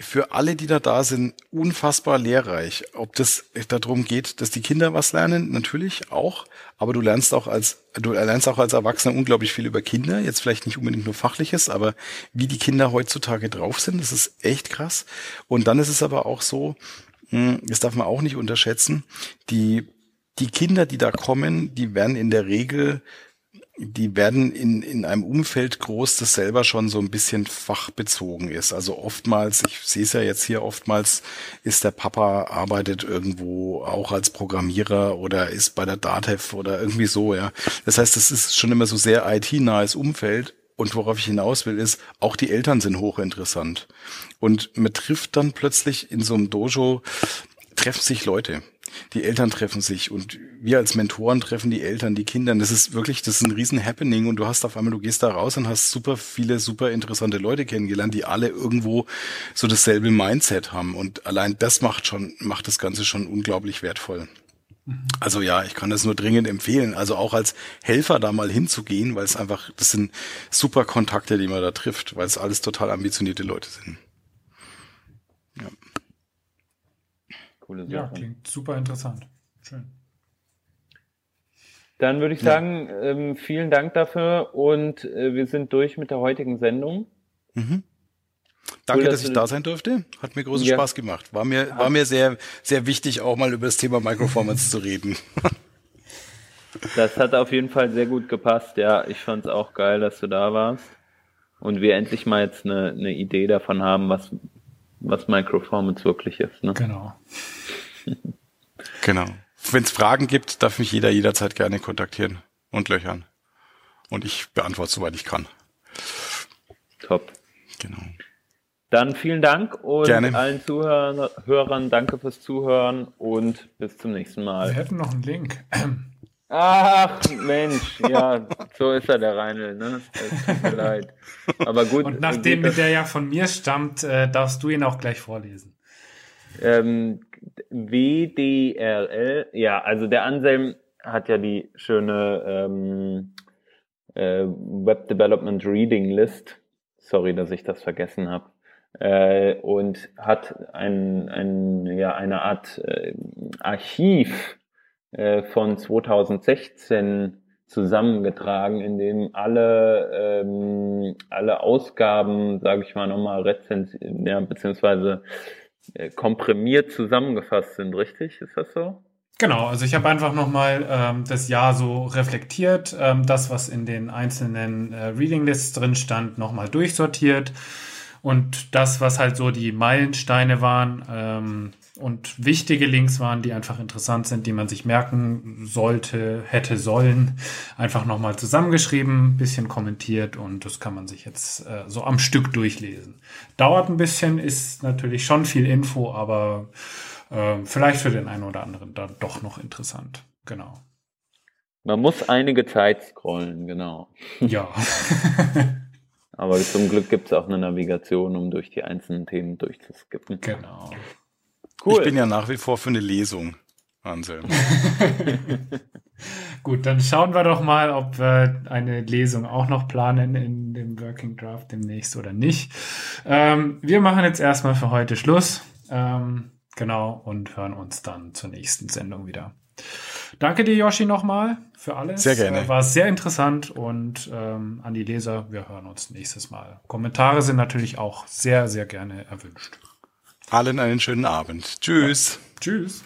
für alle, die da da sind, unfassbar lehrreich. Ob das darum geht, dass die Kinder was lernen, natürlich auch, aber du lernst auch als, du lernst auch als Erwachsener unglaublich viel über Kinder, jetzt vielleicht nicht unbedingt nur fachliches, aber wie die Kinder heutzutage drauf sind, das ist echt krass. Und dann ist es aber auch so, hm, das darf man auch nicht unterschätzen, die, die Kinder, die da kommen, die werden in der Regel die werden in, in einem Umfeld groß, das selber schon so ein bisschen fachbezogen ist. Also oftmals, ich sehe es ja jetzt hier, oftmals ist der Papa arbeitet irgendwo auch als Programmierer oder ist bei der DATEV oder irgendwie so, ja. Das heißt, es ist schon immer so sehr IT-nahes Umfeld. Und worauf ich hinaus will, ist, auch die Eltern sind hochinteressant. Und man trifft dann plötzlich in so einem Dojo, treffen sich Leute die Eltern treffen sich und wir als Mentoren treffen die Eltern, die Kinder. Das ist wirklich, das ist ein riesen Happening und du hast auf einmal, du gehst da raus und hast super viele, super interessante Leute kennengelernt, die alle irgendwo so dasselbe Mindset haben und allein das macht schon, macht das Ganze schon unglaublich wertvoll. Mhm. Also ja, ich kann das nur dringend empfehlen. Also auch als Helfer da mal hinzugehen, weil es einfach, das sind super Kontakte, die man da trifft, weil es alles total ambitionierte Leute sind. Coole Sache. Ja, klingt super interessant. Schön. Dann würde ich sagen, ja. ähm, vielen Dank dafür und äh, wir sind durch mit der heutigen Sendung. Mhm. Danke, cool, dass, dass ich da sein durfte. Hat mir großen ja. Spaß gemacht. War mir, war mir sehr, sehr wichtig, auch mal über das Thema Microformance zu reden. Das hat auf jeden Fall sehr gut gepasst. Ja, ich fand es auch geil, dass du da warst. Und wir endlich mal jetzt eine, eine Idee davon haben, was, was Microformance wirklich ist. Ne? Genau. genau. Wenn es Fragen gibt, darf mich jeder jederzeit gerne kontaktieren und löchern. Und ich beantworte, soweit ich kann. Top. Genau. Dann vielen Dank und gerne. allen Zuhörern danke fürs Zuhören und bis zum nächsten Mal. Wir hätten noch einen Link. Ach, Mensch, ja, so ist er, der Reinl, ne? Es tut mir leid. Aber gut. Und nachdem gut, der ja von mir stammt, äh, darfst du ihn auch gleich vorlesen. Ähm, WDRL, ja, also der Anselm hat ja die schöne ähm, äh, Web Development Reading List. Sorry, dass ich das vergessen habe. Äh, und hat ein, ein, ja, eine Art äh, Archiv äh, von 2016 zusammengetragen, in dem alle ähm, alle Ausgaben, sage ich mal nochmal rezensiert, ja, beziehungsweise äh, komprimiert zusammengefasst sind, richtig? Ist das so? Genau, also ich habe einfach nochmal ähm, das Jahr so reflektiert, ähm, das, was in den einzelnen äh, Reading Lists drin stand, nochmal durchsortiert und das, was halt so die Meilensteine waren ähm, und wichtige Links waren, die einfach interessant sind, die man sich merken sollte, hätte sollen, einfach nochmal zusammengeschrieben, bisschen kommentiert und das kann man sich jetzt äh, so am Stück durchlesen. Dauert ein bisschen, ist natürlich schon viel Info, aber äh, vielleicht für den einen oder anderen dann doch noch interessant. Genau. Man muss einige Zeit scrollen, genau. Ja. Aber zum Glück gibt es auch eine Navigation, um durch die einzelnen Themen durchzuskippen. Genau. Cool. Ich bin ja nach wie vor für eine Lesung, Anselm. Gut, dann schauen wir doch mal, ob wir eine Lesung auch noch planen in dem Working Draft demnächst oder nicht. Ähm, wir machen jetzt erstmal für heute Schluss. Ähm, genau, und hören uns dann zur nächsten Sendung wieder. Danke dir, Yoshi, nochmal für alles. Sehr gerne. War sehr interessant und ähm, an die Leser, wir hören uns nächstes Mal. Kommentare sind natürlich auch sehr, sehr gerne erwünscht. Allen einen schönen Abend. Tschüss. Ja. Tschüss.